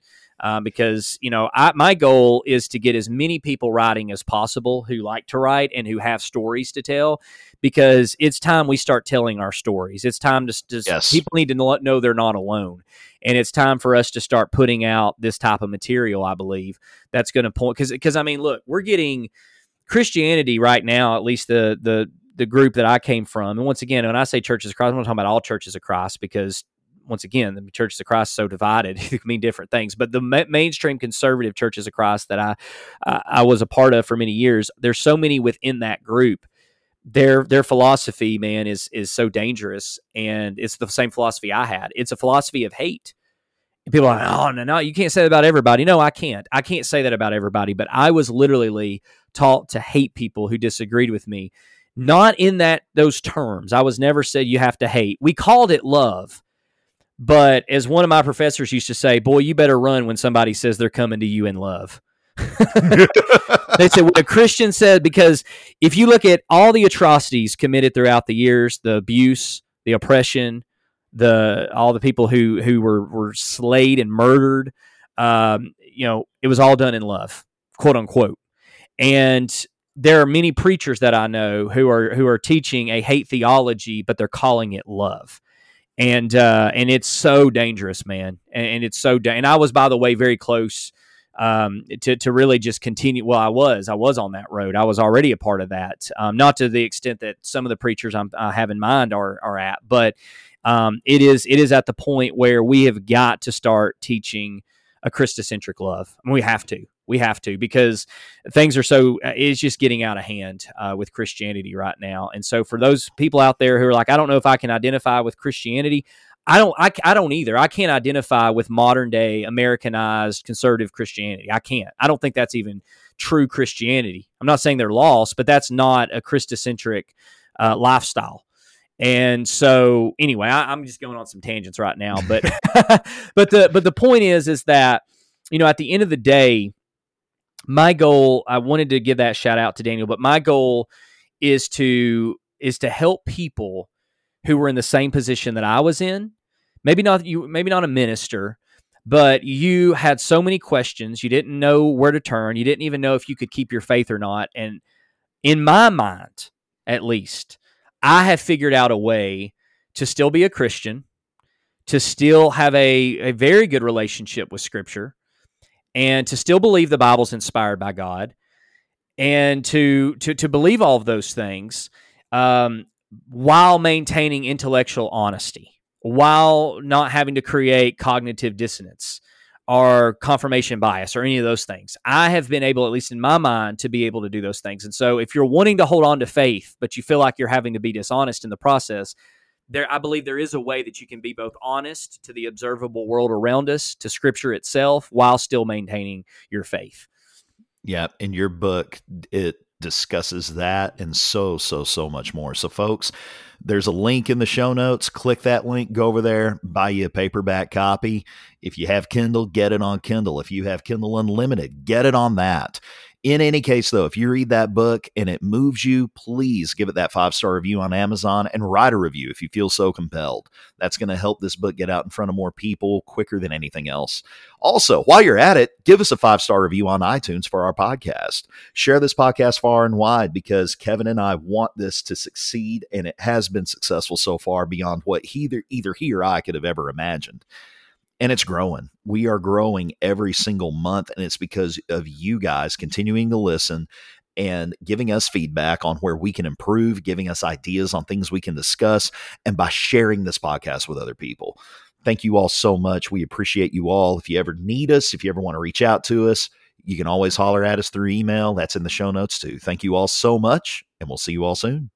um, because you know I, my goal is to get as many people writing as possible who like to write and who have stories to tell because it's time we start telling our stories it's time to, to yes. people need to know they're not alone and it's time for us to start putting out this type of material i believe that's going to point because because i mean look we're getting christianity right now at least the the the group that I came from, and once again, when I say churches of Christ, I'm not talking about all churches of Christ because once again, the churches of Christ so divided; *laughs* it can mean different things. But the ma- mainstream conservative churches of Christ that I uh, I was a part of for many years, there's so many within that group. Their their philosophy, man, is is so dangerous, and it's the same philosophy I had. It's a philosophy of hate. And people are like, oh no, no, you can't say that about everybody. No, I can't. I can't say that about everybody. But I was literally taught to hate people who disagreed with me not in that those terms. I was never said you have to hate. We called it love. But as one of my professors used to say, boy, you better run when somebody says they're coming to you in love. *laughs* they said what a Christian said because if you look at all the atrocities committed throughout the years, the abuse, the oppression, the all the people who who were were slayed and murdered, um, you know, it was all done in love, quote unquote. And there are many preachers that I know who are who are teaching a hate theology, but they're calling it love. And uh, and it's so dangerous, man. And, and it's so da- and I was, by the way, very close um, to to really just continue. Well, I was I was on that road. I was already a part of that, um, not to the extent that some of the preachers I'm, i have in mind are are at, but um, it is it is at the point where we have got to start teaching a Christocentric love. I mean, we have to. We have to because things are so uh, it's just getting out of hand uh, with Christianity right now. And so for those people out there who are like, I don't know if I can identify with Christianity, I don't I, I don't either. I can't identify with modern day Americanized conservative Christianity. I can't. I don't think that's even true Christianity. I'm not saying they're lost, but that's not a Christocentric uh, lifestyle. And so anyway, I, am just going on some tangents right now, but *laughs* *laughs* but the but the point is is that you know at the end of the day, my goal I wanted to give that shout out to Daniel, but my goal is to is to help people who were in the same position that I was in. Maybe not you, maybe not a minister, but you had so many questions. You didn't know where to turn. You didn't even know if you could keep your faith or not. And in my mind, at least, I have figured out a way to still be a Christian, to still have a, a very good relationship with Scripture, and to still believe the Bible's inspired by God, and to to to believe all of those things. Um, while maintaining intellectual honesty, while not having to create cognitive dissonance or confirmation bias or any of those things. I have been able, at least in my mind, to be able to do those things. And so if you're wanting to hold on to faith, but you feel like you're having to be dishonest in the process, there I believe there is a way that you can be both honest to the observable world around us, to scripture itself, while still maintaining your faith. Yeah, in your book, it discusses that and so, so, so much more. So, folks, there's a link in the show notes. Click that link, go over there, buy you a paperback copy. If you have Kindle, get it on Kindle. If you have Kindle Unlimited, get it on that. In any case, though, if you read that book and it moves you, please give it that five star review on Amazon and write a review if you feel so compelled. That's going to help this book get out in front of more people quicker than anything else. Also, while you're at it, give us a five star review on iTunes for our podcast. Share this podcast far and wide because Kevin and I want this to succeed, and it has been successful so far beyond what either, either he or I could have ever imagined and it's growing. We are growing every single month, and it's because of you guys continuing to listen and giving us feedback on where we can improve, giving us ideas on things we can discuss, and by sharing this podcast with other people. Thank you all so much. We appreciate you all. If you ever need us, if you ever want to reach out to us, you can always holler at us through email. That's in the show notes too. Thank you all so much, and we'll see you all soon.